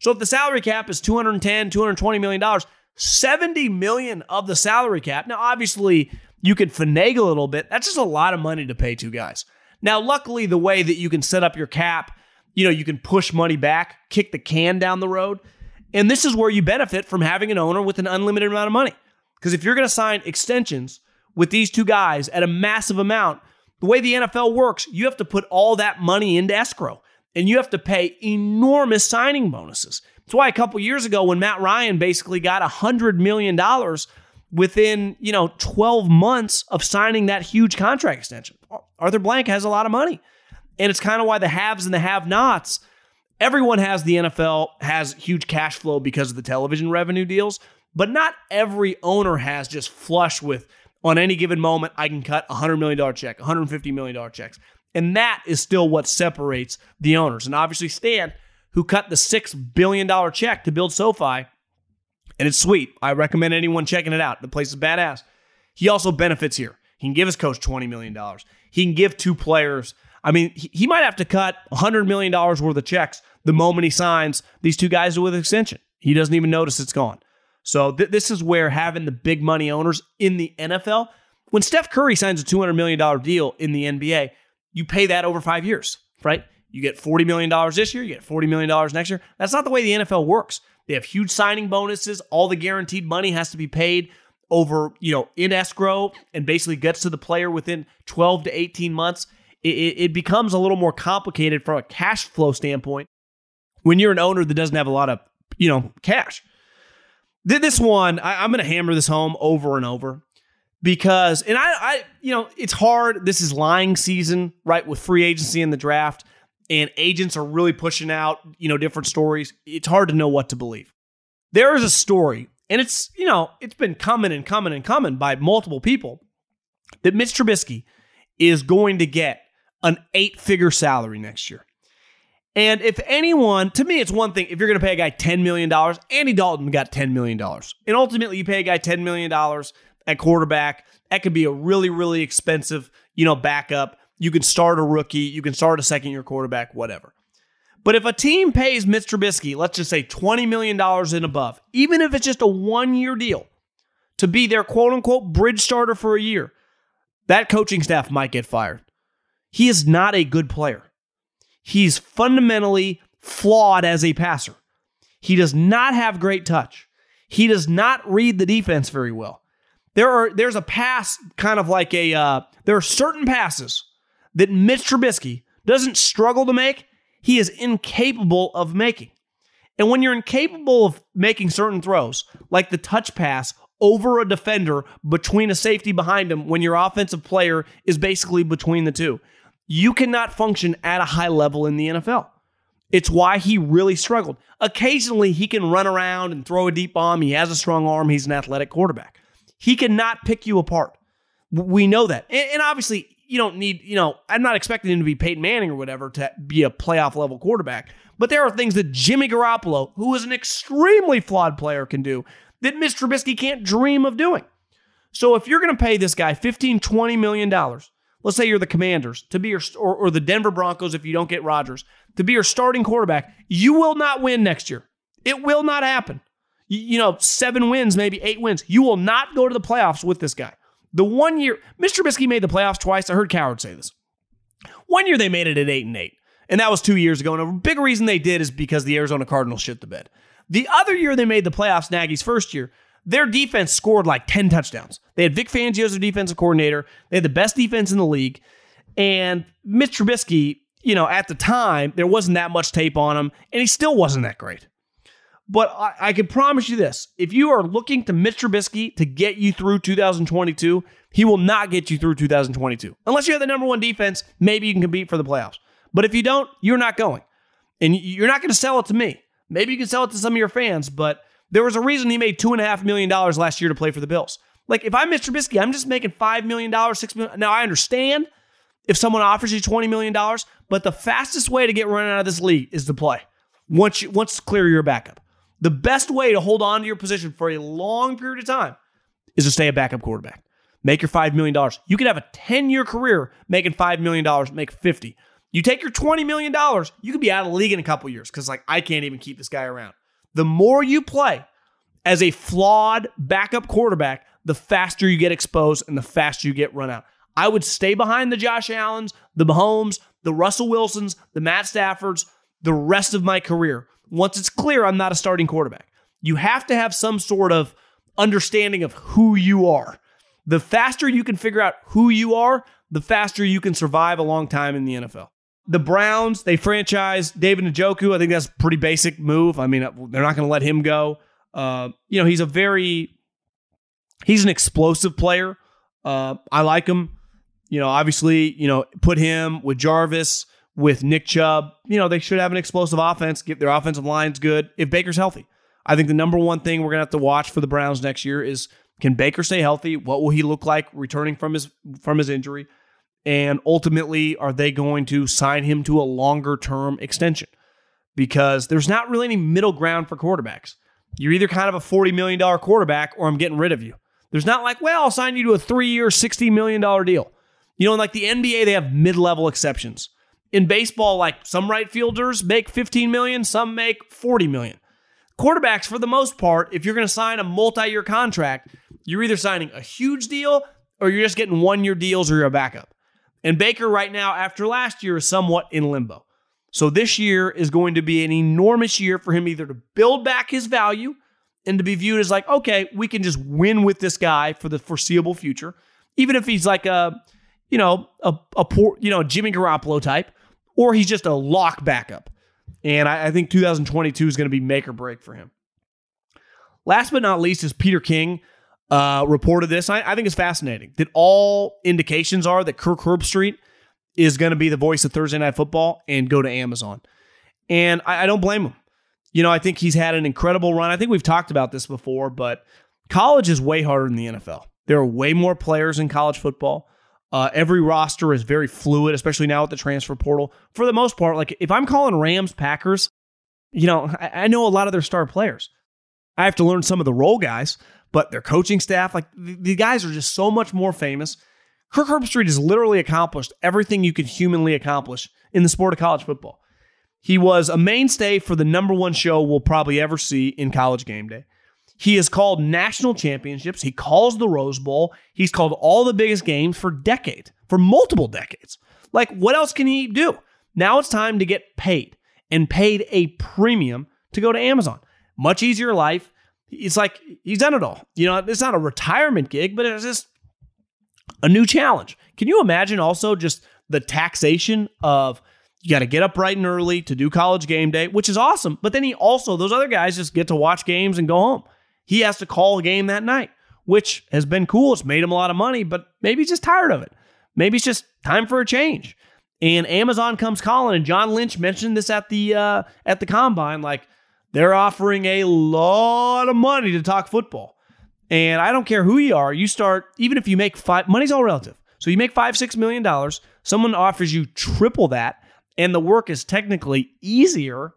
Speaker 2: So if the salary cap is 210, 220 million dollars, 70 million of the salary cap. Now, obviously, you could finagle a little bit. That's just a lot of money to pay two guys. Now, luckily, the way that you can set up your cap, you know, you can push money back, kick the can down the road. And this is where you benefit from having an owner with an unlimited amount of money. Because if you're going to sign extensions with these two guys at a massive amount, the way the NFL works, you have to put all that money into escrow and you have to pay enormous signing bonuses. That's why a couple years ago, when Matt Ryan basically got $100 million within, you know, 12 months of signing that huge contract extension, Arthur Blank has a lot of money. And it's kind of why the haves and the have nots, everyone has the NFL, has huge cash flow because of the television revenue deals, but not every owner has just flush with, on any given moment, I can cut a $100 million check, $150 million checks. And that is still what separates the owners. And obviously, Stan, who cut the $6 billion check to build SoFi, and it's sweet. I recommend anyone checking it out. The place is badass. He also benefits here. He can give his coach $20 million. He can give two players. I mean, he might have to cut $100 million worth of checks the moment he signs these two guys with extension. He doesn't even notice it's gone. So th- this is where having the big money owners in the NFL, when Steph Curry signs a $200 million deal in the NBA, you pay that over five years, right? You get $40 million this year, you get $40 million next year. That's not the way the NFL works. They have huge signing bonuses. All the guaranteed money has to be paid over, you know, in escrow and basically gets to the player within 12 to 18 months. It, it becomes a little more complicated from a cash flow standpoint when you're an owner that doesn't have a lot of, you know, cash. This one, I, I'm going to hammer this home over and over because and I, I you know it's hard this is lying season right with free agency in the draft and agents are really pushing out you know different stories it's hard to know what to believe there is a story and it's you know it's been coming and coming and coming by multiple people that mitch trubisky is going to get an eight figure salary next year and if anyone, to me, it's one thing. If you're going to pay a guy $10 million, Andy Dalton got $10 million. And ultimately, you pay a guy $10 million at quarterback. That could be a really, really expensive, you know, backup. You can start a rookie, you can start a second year quarterback, whatever. But if a team pays Mitch Trubisky, let's just say $20 million and above, even if it's just a one year deal to be their quote unquote bridge starter for a year, that coaching staff might get fired. He is not a good player. He's fundamentally flawed as a passer. He does not have great touch. He does not read the defense very well. There are there's a pass kind of like a uh, there are certain passes that Mitch Trubisky doesn't struggle to make. He is incapable of making. And when you're incapable of making certain throws, like the touch pass over a defender between a safety behind him when your offensive player is basically between the two, you cannot function at a high level in the NFL. It's why he really struggled. Occasionally, he can run around and throw a deep bomb. He has a strong arm. He's an athletic quarterback. He cannot pick you apart. We know that. And, obviously, you don't need, you know, I'm not expecting him to be Peyton Manning or whatever to be a playoff level quarterback. But there are things that Jimmy Garoppolo, who is an extremely flawed player, can do that Mr. Trubisky can't dream of doing. So if you're going to pay this guy 15, 20 million dollars, let's say you're the Commanders to be your or, or the Denver Broncos if you don't get Rodgers to be your starting quarterback, you will not win next year. It will not happen you know, seven wins, maybe eight wins. You will not go to the playoffs with this guy. The one year, Mr. Trubisky made the playoffs twice. I heard Cowherd say this. One year they made it at eight and eight, and that was two years ago. And a big reason they did is because the Arizona Cardinals shit the bed. The other year they made the playoffs, Nagy's first year, their defense scored like 10 touchdowns. They had Vic Fangio as their defensive coordinator. They had the best defense in the league. And Mitch Trubisky, you know, at the time, there wasn't that much tape on him, and he still wasn't that great. But I, I can promise you this if you are looking to Mitch Trubisky to get you through 2022, he will not get you through 2022. Unless you have the number one defense, maybe you can compete for the playoffs. But if you don't, you're not going. And you're not going to sell it to me. Maybe you can sell it to some of your fans, but there was a reason he made $2.5 million last year to play for the Bills. Like, if I'm Mitch Trubisky, I'm just making $5 million, $6 million. Now, I understand if someone offers you $20 million, but the fastest way to get run out of this league is to play once, you, once clear your backup. The best way to hold on to your position for a long period of time is to stay a backup quarterback. Make your $5 million. You could have a 10 year career making $5 million, make 50. You take your $20 million, you could be out of the league in a couple years because, like, I can't even keep this guy around. The more you play as a flawed backup quarterback, the faster you get exposed and the faster you get run out. I would stay behind the Josh Allens, the Mahomes, the Russell Wilsons, the Matt Staffords, the rest of my career. Once it's clear I'm not a starting quarterback, you have to have some sort of understanding of who you are. The faster you can figure out who you are, the faster you can survive a long time in the NFL. The Browns, they franchise David Njoku. I think that's a pretty basic move. I mean, they're not going to let him go. Uh, you know, he's a very, he's an explosive player. Uh, I like him. You know, obviously, you know, put him with Jarvis, with Nick Chubb. You know, they should have an explosive offense. Get their offensive lines good if Baker's healthy. I think the number one thing we're gonna have to watch for the Browns next year is can Baker stay healthy? What will he look like returning from his from his injury? And ultimately, are they going to sign him to a longer term extension? Because there's not really any middle ground for quarterbacks. You're either kind of a $40 million quarterback or I'm getting rid of you. There's not like, well, I'll sign you to a three year, $60 million deal. You know, in like the NBA, they have mid level exceptions. In baseball, like some right fielders make 15 million, some make 40 million. Quarterbacks, for the most part, if you're going to sign a multi year contract, you're either signing a huge deal or you're just getting one year deals or you're a backup. And Baker, right now, after last year, is somewhat in limbo. So this year is going to be an enormous year for him either to build back his value and to be viewed as like, okay, we can just win with this guy for the foreseeable future. Even if he's like a, you know, a, a poor, you know, Jimmy Garoppolo type, or he's just a lock backup. And I, I think 2022 is going to be make or break for him. Last but not least is Peter King uh, reported this. I, I think it's fascinating that all indications are that Kirk Herbstreit is going to be the voice of Thursday Night Football and go to Amazon. And I, I don't blame him. You know, I think he's had an incredible run. I think we've talked about this before, but college is way harder than the NFL. There are way more players in college football. Uh, every roster is very fluid, especially now with the transfer portal. For the most part, like if I'm calling Rams Packers, you know, I, I know a lot of their star players. I have to learn some of the role guys, but their coaching staff, like the, the guys are just so much more famous. Kirk Herbstreit has literally accomplished everything you could humanly accomplish in the sport of college football. He was a mainstay for the number one show we'll probably ever see in college game day. He has called national championships. He calls the Rose Bowl. He's called all the biggest games for decades, for multiple decades. Like, what else can he do? Now it's time to get paid and paid a premium to go to Amazon. Much easier life. It's like he's done it all. You know, it's not a retirement gig, but it's just a new challenge. Can you imagine also just the taxation of you got to get up bright and early to do college game day, which is awesome. But then he also, those other guys just get to watch games and go home. He has to call a game that night, which has been cool. It's made him a lot of money, but maybe he's just tired of it. Maybe it's just time for a change. And Amazon comes calling, and John Lynch mentioned this at the uh, at the combine. Like they're offering a lot of money to talk football. And I don't care who you are, you start, even if you make five, money's all relative. So you make five, six million dollars, someone offers you triple that, and the work is technically easier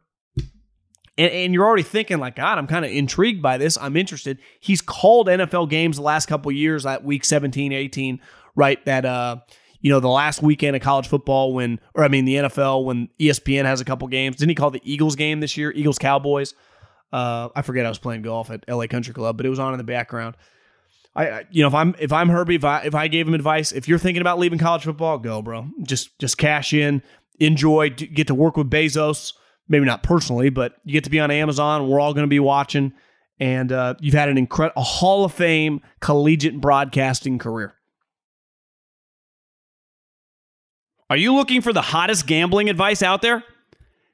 Speaker 2: and, and you're already thinking like, God, I'm kind of intrigued by this. I'm interested. He's called NFL games the last couple years, that week 17, 18, right? That uh, you know, the last weekend of college football when, or I mean, the NFL when ESPN has a couple games. Didn't he call the Eagles game this year? Eagles Cowboys. Uh, I forget I was playing golf at LA Country Club, but it was on in the background. I, you know, if I'm if I'm Herbie, if I if I gave him advice, if you're thinking about leaving college football, go, bro. Just just cash in, enjoy, get to work with Bezos maybe not personally, but you get to be on Amazon. We're all going to be watching, and uh, you've had an incredible, Hall of Fame collegiate broadcasting career. Are you looking for the hottest gambling advice out there?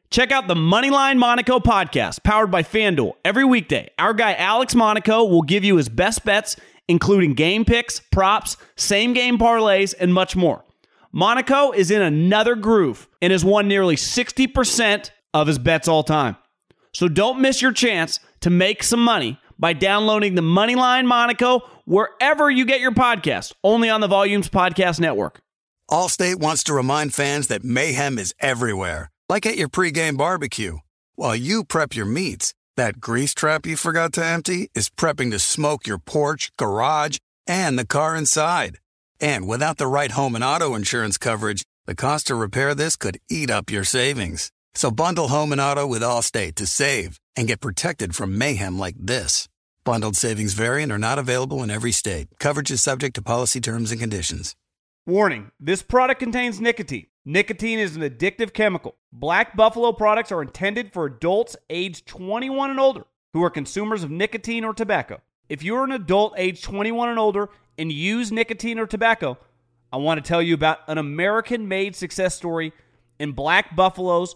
Speaker 2: Check out the Moneyline Monaco podcast, powered by FanDuel. Every weekday, our guy Alex Monaco will give you his best bets, including game picks, props, same game parlays, and much more. Monaco is in another groove and has won nearly 60% of his bets all time. So don't miss your chance to make some money by downloading the Moneyline Monaco wherever you get your podcast, only on the Volumes Podcast Network.
Speaker 1: Allstate wants to remind fans that mayhem is everywhere, like at your pregame barbecue. While you prep your meats, that grease trap you forgot to empty is prepping to smoke your porch, garage, and the car inside. And without the right home and auto insurance coverage, The cost to repair this could eat up your savings. So bundle home and auto with Allstate to save and get protected from mayhem like this. Bundled savings variant are not available in every state. Coverage is subject to policy terms and conditions.
Speaker 2: Warning this product contains nicotine. Nicotine is an addictive chemical. Black Buffalo products are intended for adults age 21 and older who are consumers of nicotine or tobacco. If you're an adult age 21 and older and use nicotine or tobacco, I want to tell you about an American made success story in Black Buffalo's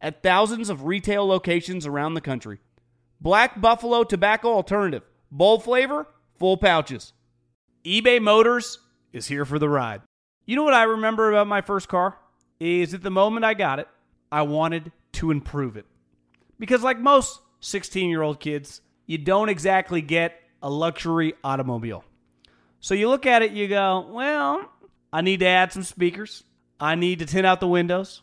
Speaker 2: at thousands of retail locations around the country. Black Buffalo Tobacco Alternative. Bold flavor, full pouches. eBay Motors is here for the ride. You know what I remember about my first car? Is at the moment I got it, I wanted to improve it. Because, like most 16 year old kids, you don't exactly get a luxury automobile. So you look at it, you go, well, I need to add some speakers. I need to tint out the windows.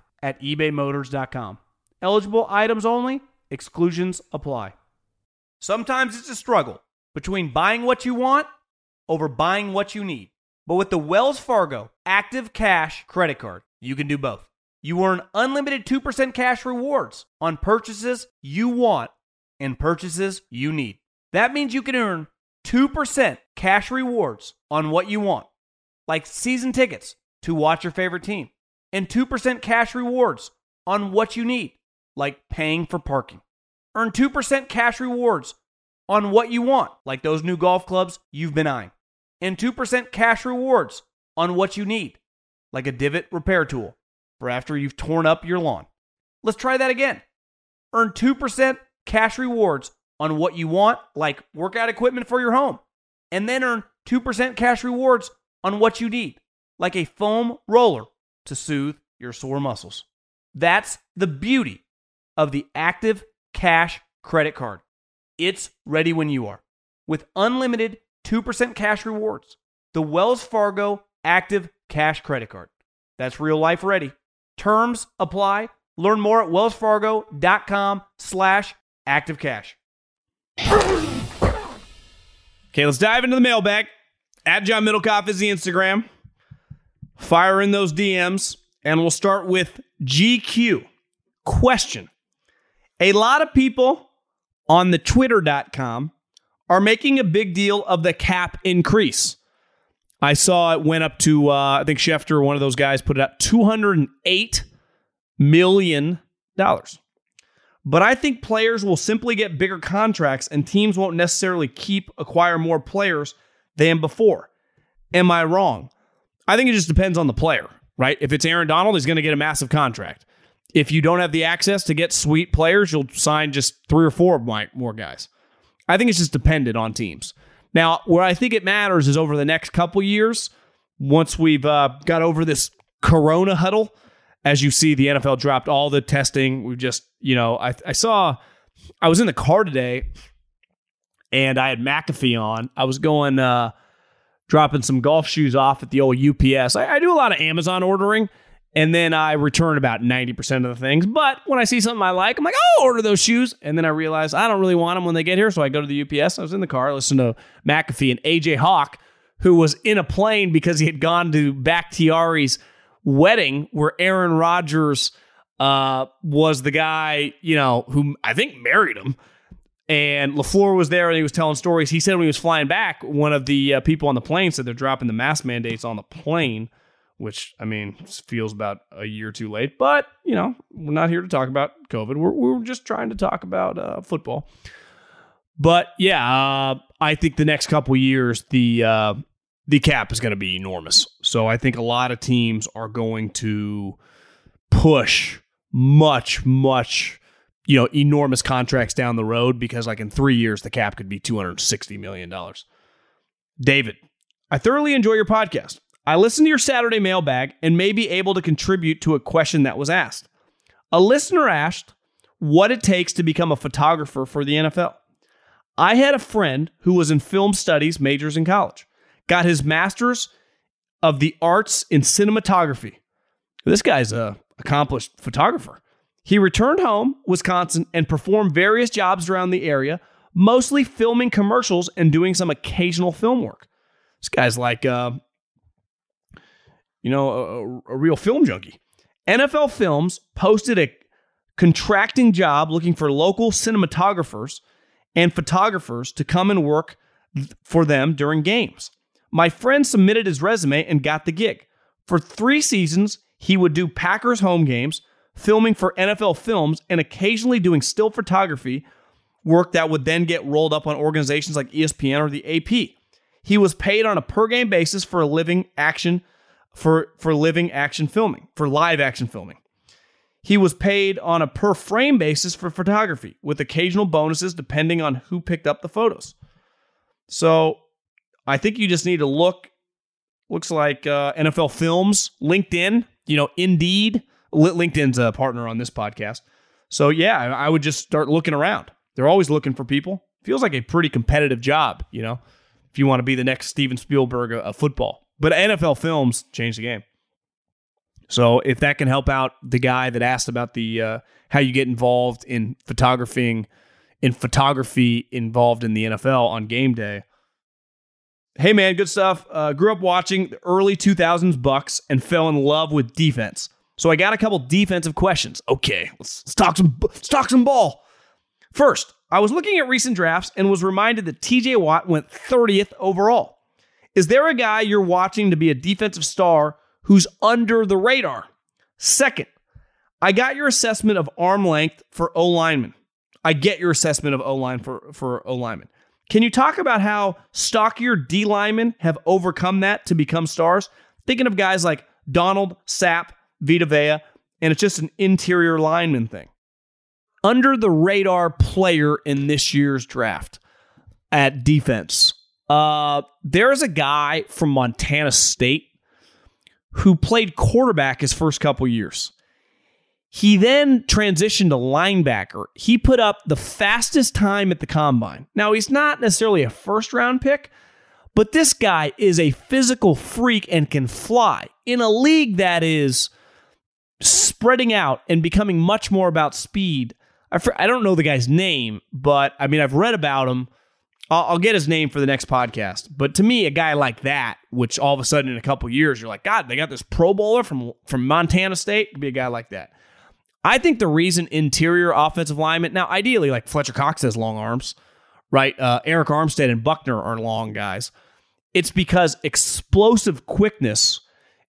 Speaker 2: at ebaymotors.com. Eligible items only, exclusions apply. Sometimes it's a struggle between buying what you want over buying what you need. But with the Wells Fargo Active Cash credit card, you can do both. You earn unlimited 2% cash rewards on purchases you want and purchases you need. That means you can earn 2% cash rewards on what you want, like season tickets to watch your favorite team, and 2% cash rewards on what you need, like paying for parking. Earn 2% cash rewards on what you want, like those new golf clubs you've been eyeing, and 2% cash rewards on what you need, like a divot repair tool for after you've torn up your lawn. Let's try that again. Earn 2% cash rewards on what you want, like workout equipment for your home, and then earn 2% cash rewards on what you need, like a foam roller to soothe your sore muscles. That's the beauty of the Active Cash credit card. It's ready when you are. With unlimited 2% cash rewards, the Wells Fargo Active Cash credit card. That's real life ready. Terms apply. Learn more at wellsfargo.com slash activecash.
Speaker 6: Okay, let's dive into the mailbag. At John Middlekauff is the Instagram. Fire in those DMs, and we'll start with GQ. Question. A lot of people on the twitter.com are making a big deal of the cap increase. I saw it went up to, uh, I think Schefter, one of those guys, put it up $208 million. But I think players will simply get bigger contracts and teams won't necessarily keep acquire more players than before. Am I wrong? I think it just depends on the player, right? If it's Aaron Donald, he's going to get a massive contract.
Speaker 2: if you don't have the access to get sweet players, you'll sign just three or four more guys. I think it's just dependent on teams. Now, where I think it matters is over the next couple years, once we've uh, got over this Corona huddle. As you see, the NFL dropped all the testing. We've just, you know, I, I saw, I was in the car today and I had McAfee on. I was going, uh, dropping some golf shoes off at the old UPS. I, I do a lot of Amazon ordering and then I return about 90% of the things. But when I see something I like, I'm like, oh, order those shoes. And then I realize I don't really want them when they get here. So I go to the UPS. I was in the car, listening to McAfee and AJ Hawk, who was in a plane because he had gone to Bakhtiari's wedding where Aaron Rodgers uh, was the guy, you know, who I think married him. And LaFleur was there and he was telling stories. He said when he was flying back, one of the uh, people on the plane said they're dropping the mask mandates on the plane, which, I mean, feels about a year too late. But, you know, we're not here to talk about COVID. We're, we're just trying to talk about uh, football. But yeah, uh, I think the next couple years, the uh, the cap is going to be enormous. So I think a lot of teams are going to push much, much, you know, enormous contracts down the road because, like, in three years, the cap could be $260 million. David, I thoroughly enjoy your podcast. I listened to your Saturday mailbag and may be able to contribute to a question that was asked. A listener asked what it takes to become a photographer for the NFL. I had a friend who was in film studies majors in college got his master's of the arts in cinematography. This guy's a accomplished photographer. He returned home, Wisconsin, and performed various jobs around the area, mostly filming commercials and doing some occasional film work. This guy's like, uh, you know, a, a real film junkie. NFL Films posted a contracting job looking for local cinematographers and photographers to come and work for them during games. My friend submitted his resume and got the gig. For three seasons, he would do Packers home games, filming for NFL films, and occasionally doing still photography work that would then get rolled up on organizations like ESPN or the AP. He was paid on a per game basis for a living action for for living action filming, for live action filming. He was paid on a per frame basis for photography with occasional bonuses depending on who picked up the photos. So, I think you just need to look. Looks like uh, NFL Films, LinkedIn, you know, Indeed. LinkedIn's a partner on this podcast. So yeah, I would just start looking around. They're always looking for people. Feels like a pretty competitive job, you know, if you want to be the next Steven Spielberg of football. But NFL Films change the game. So if that can help out the guy that asked about the uh, how you get involved in photographing, in photography involved in the NFL on game day, Hey man, good stuff. Uh, grew up watching the early 2000s Bucks and fell in love with defense. So I got a couple defensive questions. Okay, let's, let's talk some let's talk some ball. First, I was looking at recent drafts and was reminded that TJ Watt went 30th overall. Is there a guy you're watching to be a defensive star who's under the radar? Second, I got your assessment of arm length for O lineman. I get your assessment of O line for, for O lineman. Can you talk about how stockier D linemen have overcome that to become stars? Thinking of guys like Donald, Sapp, Vita Vea, and it's just an interior lineman thing. Under the radar player in this year's draft at defense, uh, there's a guy from Montana State who played quarterback his first couple years. He then transitioned to linebacker. He put up the fastest time at the combine. Now, he's not necessarily a first round pick, but this guy is a physical freak and can fly in a league that is spreading out and becoming much more about speed. I, I don't know the guy's name, but I mean, I've read about him. I'll, I'll, get his name for the next podcast. But to me, a guy like that, which all of a sudden in a couple years, you're like, God, they got this Pro Bowler from, from Montana State, could be a guy like that. I think the reason interior offensive linemen, now ideally, like Fletcher Cox has long arms, right? Uh, Arik Armstead and Buckner are long guys. It's because explosive quickness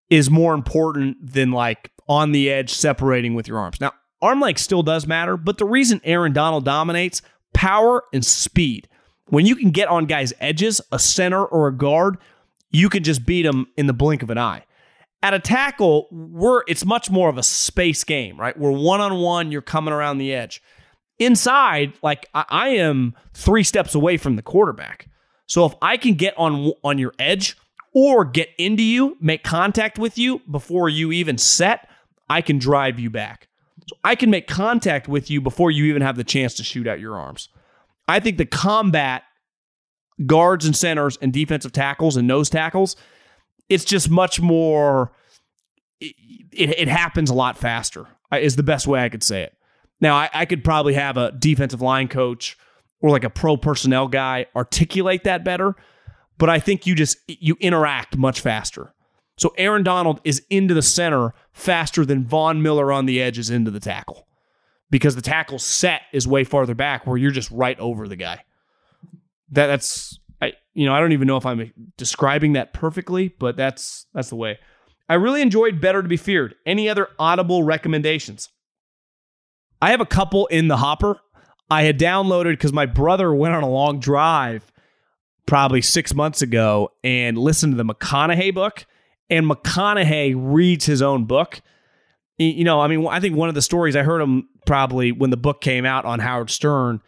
Speaker 2: is more important than like on the edge separating with your arms. Now, arm length still does matter, but the reason Aaron Donald dominates power and speed. When you can get on guys' edges, a center or a guard, you can just beat them in the blink of an eye. At a tackle, we're it's much more of a space game, right? We're one on one. You're coming around the edge. Inside, like I, am three steps away from the quarterback. So if I can get on on your edge or get into you, make contact with you before you even set, I can drive you back. So I can make contact with you before you even have the chance to shoot out your arms. I think the combat guards and centers and defensive tackles and nose tackles, it's just much more. It, it, it happens a lot faster. Uh, is the best way I could say it. Now I, I could probably have a defensive line coach or like a pro personnel guy articulate that better, but I think you just you interact much faster. So Aaron Donald is into the center faster than Von Miller on the edge is into the tackle because the tackle set is way farther back where you're just right over the guy. That that's I you know I don't even know if I'm describing that perfectly, but that's that's the way. I really enjoyed Better to Be Feared. Any other audible recommendations? I have a couple in the hopper. I had downloaded because my brother went on a long drive probably six months ago and listened to the McConaughey book. And McConaughey reads his own book. You know, I mean, I think one of the stories I heard him probably when the book came out on Howard Stern,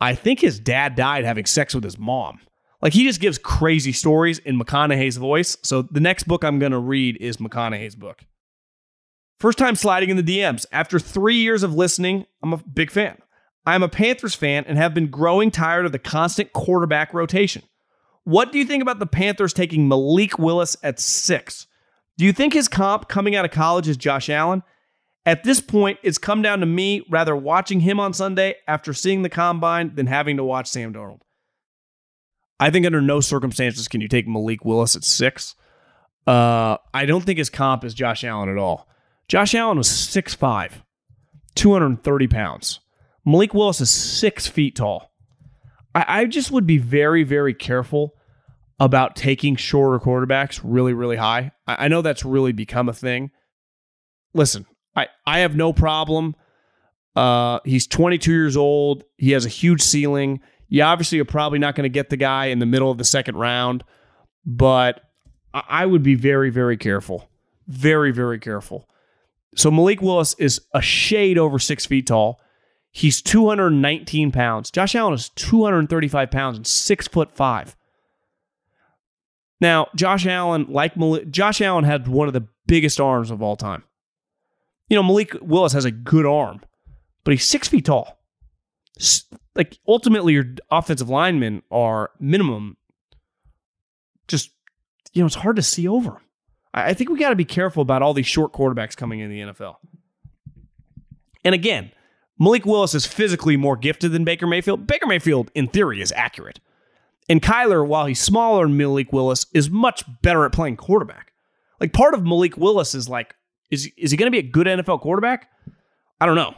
Speaker 2: I think his dad died having sex with his mom. Like he just gives crazy stories in McConaughey's voice. So the next book I'm going to read is McConaughey's book. First time sliding in the DMs. After three years of listening, I'm a big fan. I'm a Panthers fan and have been growing tired of the constant quarterback rotation. What do you think about the Panthers taking Malik Willis at six? Do you think his comp coming out of college is Josh Allen? At this point, it's come down to me rather watching him on Sunday after seeing the combine than having to watch Sam Darnold. I think under no circumstances can you take Malik Willis at six. Uh, I don't think his comp is Josh Allen at all. Josh Allen was 6'5, 230 pounds. Malik Willis is six feet tall. I, I just would be very, very careful about taking shorter quarterbacks really, really high. I, I know that's really become a thing. Listen, I, I have no problem. Uh, he's 22 years old. He has a huge ceiling. You obviously are probably not going to get the guy in the middle of the second round, but I would be very, very careful. Very, very careful. So Malik Willis is a shade over six feet tall. He's 219 pounds. Josh Allen is 235 pounds and six foot five. Now, Josh Allen, like Malik, Josh Allen had one of the biggest arms of all time. You know, Malik Willis has a good arm, but he's six feet tall. Like ultimately, your offensive linemen are minimum. Just you know, it's hard to see over. I think we got to be careful about all these short quarterbacks coming in the NFL. And again, Malik Willis is physically more gifted than Baker Mayfield. Baker Mayfield, in theory, is accurate. And Kyler, while he's smaller than Malik Willis, is much better at playing quarterback. Like part of Malik Willis is like, is, is he going to be a good NFL quarterback? I don't know.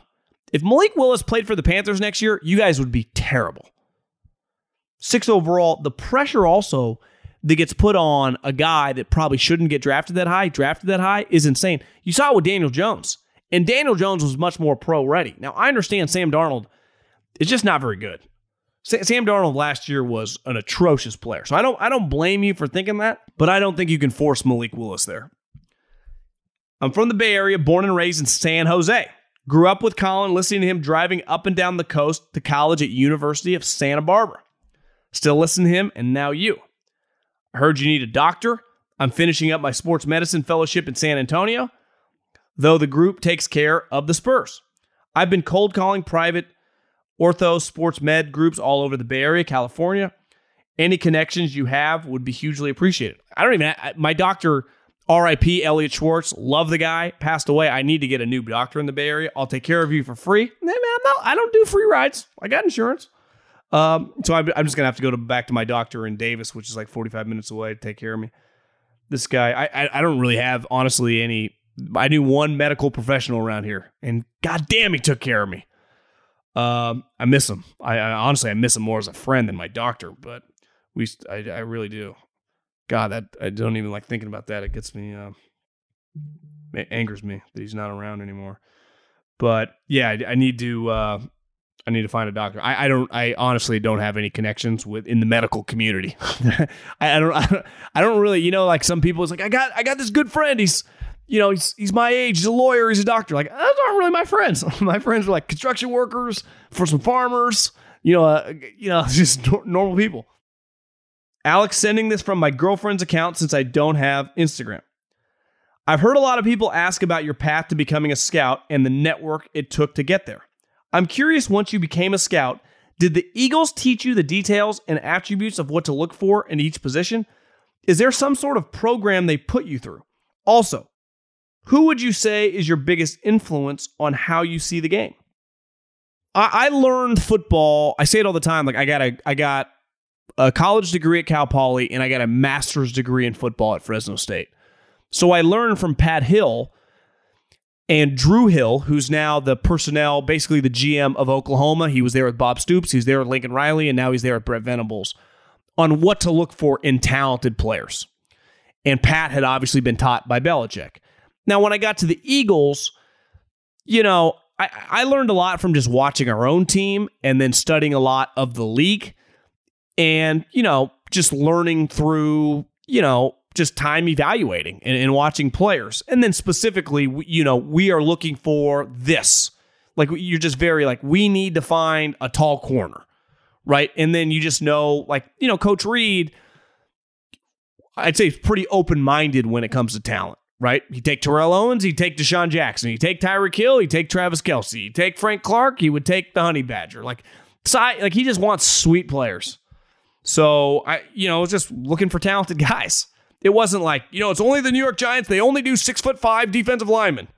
Speaker 2: If Malik Willis played for the Panthers next year, you guys would be terrible. Six overall. The pressure also that gets put on a guy that probably shouldn't get drafted that high, drafted that high, is insane. You saw it with Daniel Jones, and Daniel Jones was much more pro ready. Now, I understand Sam Darnold is just not very good. Sam Darnold last year was an atrocious player. So I don't I don't blame you for thinking that, but I don't think you can force Malik Willis there. I'm from the Bay Area, born and raised in San Jose. Grew up with Colin, listening to him driving up and down the coast to college at University of Santa Barbara. Still listen to him, and now you. I heard you need a doctor. I'm finishing up my sports medicine fellowship in San Antonio, though the group takes care of the Spurs. I've been cold calling private ortho sports med groups all over the Bay Area, California. Any connections you have would be hugely appreciated. I don't even, my doctor, RIP Elliot Schwartz, love the guy, passed away. I need to get a new doctor in the Bay Area. I'll take care of you for free. Hey, man, not, I don't do free rides. I got insurance. Um, so I'm, I'm just gonna have to go to back to my doctor in Davis, which is like 45 minutes away, to take care of me. This guy, I, I, I don't really have honestly any. I knew one medical professional around here, and goddamn, he took care of me. Um, I miss him. I, I, honestly I miss him more as a friend than my doctor, but we I, I really do. God, that I don't even like thinking about that. It gets me, uh, it angers me that he's not around anymore. But yeah, I, I need to. Uh, I need to find a doctor. I, I don't. I honestly don't have any connections with in the medical community. (laughs) I, I, don't, (laughs) I don't. Really. You know, like some people, it's like I got. I got this good friend. He's, you know, he's he's my age. He's a lawyer. He's a doctor. Like those aren't really my friends. (laughs) my friends are like construction workers for some farmers. You know, uh, you know, (laughs) just normal people. Alex sending this from my girlfriend's account since I don't have Instagram. I've heard a lot of people ask about your path to becoming a scout and the network it took to get there. I'm curious once you became a scout, did the Eagles teach you the details and attributes of what to look for in each position? Is there some sort of program they put you through? Also, who would you say is your biggest influence on how you see the game? I, I learned football. I say it all the time. Like I got a, I got a college degree at Cal Poly, and I got a master's degree in football at Fresno State. So I learned from Pat Hill and Drew Hill, who's now the personnel, basically the GM of Oklahoma. He was there with Bob Stoops, he's there with Lincoln Riley, and now he's there at Brent Venables on what to look for in talented players. And Pat had obviously been taught by Belichick. Now, when I got to the Eagles, you know, I, I learned a lot from just watching our own team and then studying a lot of the league and, you know, just learning through, you know, just time evaluating and, and, watching players. And then specifically, you know, we are looking for this. Like you're just very like, we need to find a tall corner, right? And then you just know, like, you know, Coach Reid, I'd say pretty open minded when it comes to talent, right? He'd take Terrell Owens, he'd take DeSean Jackson, he'd take Tyreek Hill, he'd take Travis Kelce, he'd take Frank Clark, he would take the Honey Badger. Like, like he just wants sweet players. So I, you know, was just looking for talented (laughs) guys. It wasn't like, you know, it's only the New York Giants. They only do six foot five defensive linemen.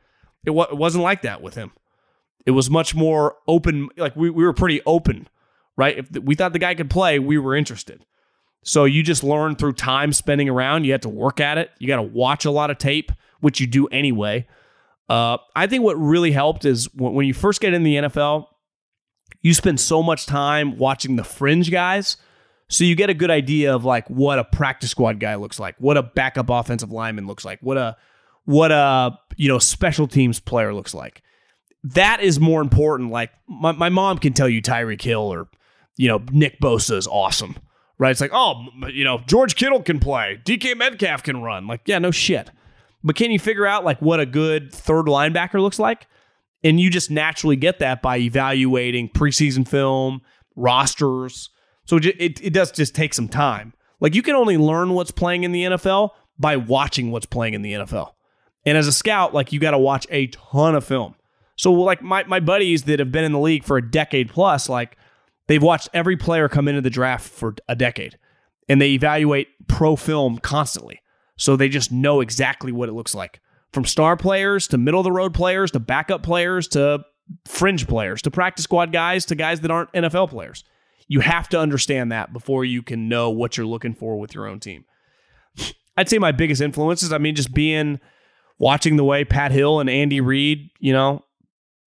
Speaker 2: It, wa- it wasn't like that with him. It was much more open. Like we, we were pretty open, right? If we thought the guy could play, we were interested. So you just learn through time spending around. You have to work at it. You got to watch a lot of tape, which you do anyway. Uh, I think what really helped is when, when you first get in the NFL, you spend so much time watching the fringe guys so you get a good idea of like what a practice squad guy looks like, what a backup offensive lineman looks like, what a what a you know special teams player looks like. That is more important. Like my, my mom can tell you Tyreek Hill or you know Nick Bosa is awesome, right? It's like oh you know George Kittle can play, DK Metcalf can run. Like yeah, no shit. But can you figure out like what a good third linebacker looks like? And you just naturally get that by evaluating preseason film, rosters, so it, it, does just take some time. Like you can only learn what's playing in the NFL by watching what's playing in the NFL. And as a scout, like you got to watch a ton of film. So like my my buddies that have been in the league for a decade plus, like they've watched every player come into the draft for a decade, and they evaluate pro film constantly. So they just know exactly what it looks like, from star players to middle of the road players to backup players to fringe players to practice squad guys to guys that aren't NFL players. You have to understand that before you can know what you're looking for with your own team. I'd say my biggest influences, I mean, just being watching the way Pat Hill and Andy Reid, you know,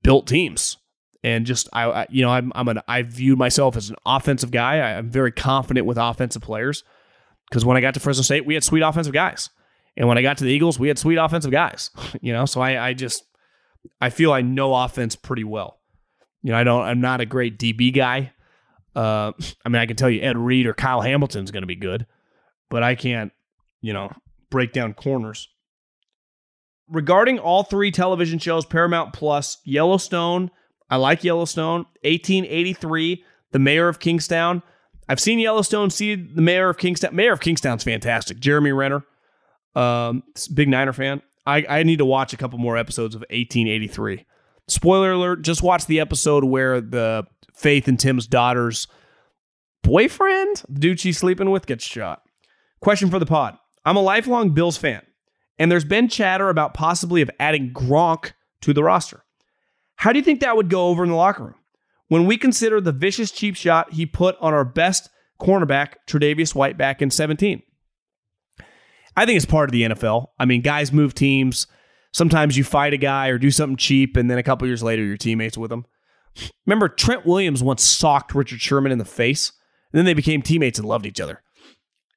Speaker 2: built teams. And just I, I you know, I'm I'm an I viewed myself as an offensive guy. I, I'm very confident with offensive players because when I got to Fresno State, we had sweet offensive guys, and when I got to the Eagles, we had sweet offensive guys. (laughs) You know, so I I just I feel I know offense pretty well. You know, I don't. I'm not a great DB guy. Uh, (laughs) I mean, I can tell you Ed Reed or Kyle Hamilton's going to be good, but I can't, you know, break down corners. Regarding all three television shows, Paramount Plus, Yellowstone, I like Yellowstone, 1883, The Mayor of Kingstown. I've seen Yellowstone, see The Mayor of Kingstown. Mayor of Kingstown's fantastic. Jeremy Renner, um, big Niner fan. I, I need to watch a couple more episodes of 1883. Spoiler alert, just watch the episode where the Faith and Tim's daughter's boyfriend, the dude she's sleeping with, gets shot. Question for the pod. I'm a lifelong Bills fan, and there's been chatter about possibly of adding Gronk to the roster. How do you think that would go over in the locker room? When we consider the vicious cheap shot he put on our best cornerback, Tre'Davious White, back in 17. I think it's part of the NFL. I mean, guys move teams. Sometimes you fight a guy or do something cheap, and then a couple years later, your teammates with him. Remember, Trent Williams once socked Richard Sherman in the face, and then they became teammates and loved each other.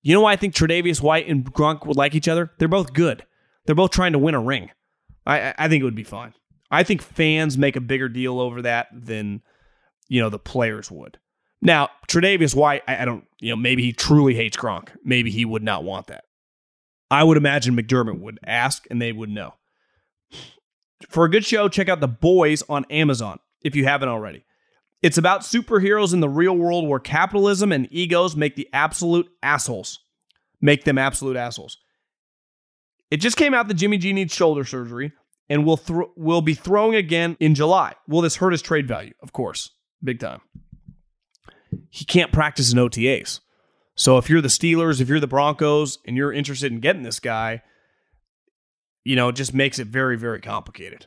Speaker 2: You know why I think Tre'Davious White and Gronk would like each other? They're both good. They're both trying to win a ring. I, I think it would be fine. I think fans make a bigger deal over that than you know, the players would. Now, Tre'Davious White, I, I don't, you know, maybe he truly hates Gronk. Maybe he would not want that. I would imagine McDermott would ask and they would know. For a good show, check out The Boys on Amazon if you haven't already. It's about superheroes in the real world where capitalism and egos make the absolute assholes. Make them absolute assholes. It just came out that Jimmy G needs shoulder surgery and will th- will be throwing again in July. Will this hurt his trade value? Of course, big time. He can't practice in OTAs. So if you're the Steelers, if you're the Broncos, and you're interested in getting this guy, you know, it just makes it very, very complicated.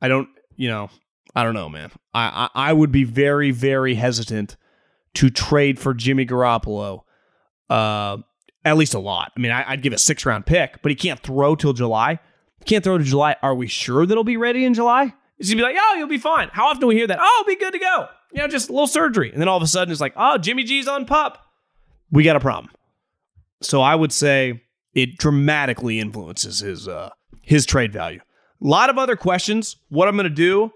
Speaker 2: I don't, you know, I don't know, man. I, I, I would be very, very hesitant to trade for Jimmy Garoppolo. Uh, at least a lot. I mean, I, would give a six round pick, but he can't throw till July. Can't throw to July. Are we sure that he'll be ready in July? Is he be like, oh, you'll be fine? How often do we hear that? Oh, be good to go. You know, just a little surgery. And then all of a sudden it's like, oh, Jimmy G's on pup. We got a problem. So I would say it dramatically influences his uh, his trade value. A lot of other questions. What I'm to do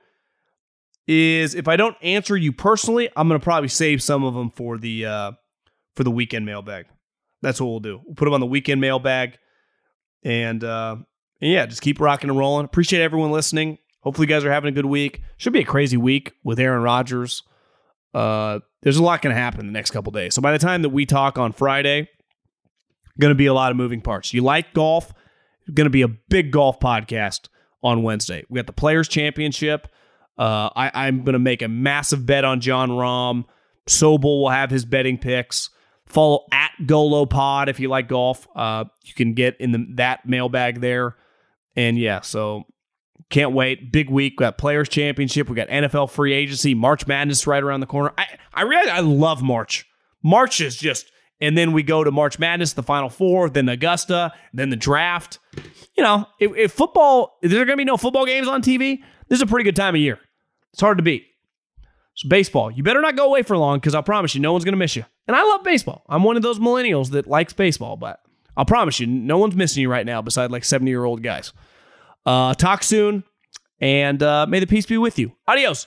Speaker 2: is if I don't answer you personally, I'm to probably save some of them for the uh, for the weekend mailbag. That's what we'll do. We'll put them on the weekend mailbag, and, uh, and yeah, just keep rocking and rolling. Appreciate everyone listening. Hopefully, you guys are having a good week. Should be a crazy week with Aaron Rodgers. Uh, there's a lot going to happen in the next couple days. So by the time that we talk on Friday, going to be a lot of moving parts. You like golf? Going to be a big golf podcast on Wednesday. We got the Players Championship. Uh, I, am going to make a massive bet on Jon Rahm. Sobel will have his betting picks. Follow at Golo Pod if you like golf. Uh, you can get in the, that mailbag there. And yeah, so can't wait. Big week. We got Players Championship. We got NFL free agency. March Madness right around the corner. I, I really I love March. March is just, and then we go to March Madness, the Final Four, then Augusta, then the draft. You know, if, if football, if there going to be no football games on TV, this is a pretty good time of year. It's hard to beat. So baseball, you better not go away for long because I promise you, no one's gonna miss you. And I love baseball. I'm one of those millennials that likes baseball, but I'll promise you, no one's missing you right now beside like 70 year old guys. Uh, talk soon, and uh, may the peace be with you. Adios.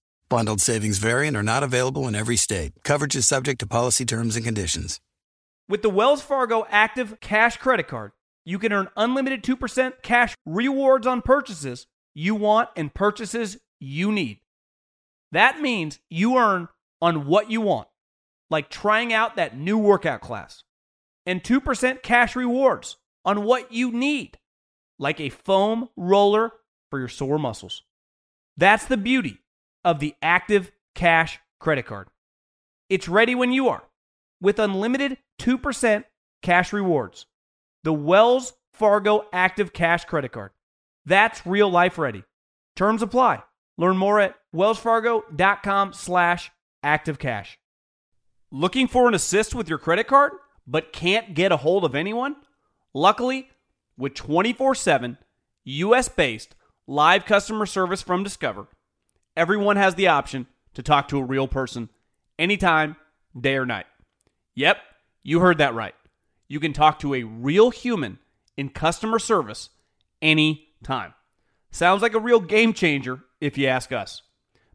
Speaker 1: Bundled savings variant are not available in every state. Coverage is subject to policy terms and conditions.
Speaker 7: With the Wells Fargo Active Cash Credit Card, you can earn unlimited 2% cash rewards on purchases you want and purchases you need. That means you earn on what you want, like trying out that new workout class, and 2% cash rewards on what you need, like a foam roller for your sore muscles. That's the beauty of the Active Cash credit card. It's ready when you are with unlimited 2% cash rewards. The Wells Fargo Active Cash credit card. That's real life ready. Terms apply. Learn more at wellsfargo.com slash activecash. Looking for an assist with your credit card, but can't get a hold of anyone? Luckily, with 24-7 U.S.-based live customer service from Discover, everyone has the option to talk to a real person anytime, day or night. Yep, you heard that right. You can talk to a real human in customer service anytime. Sounds like a real game changer if you ask us.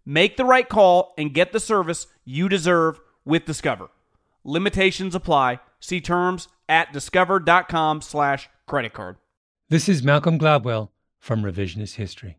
Speaker 7: Make the right call and get the service you deserve with Discover. Limitations apply. See terms at discover.com slash credit card.
Speaker 8: This is Malcolm Gladwell from Revisionist History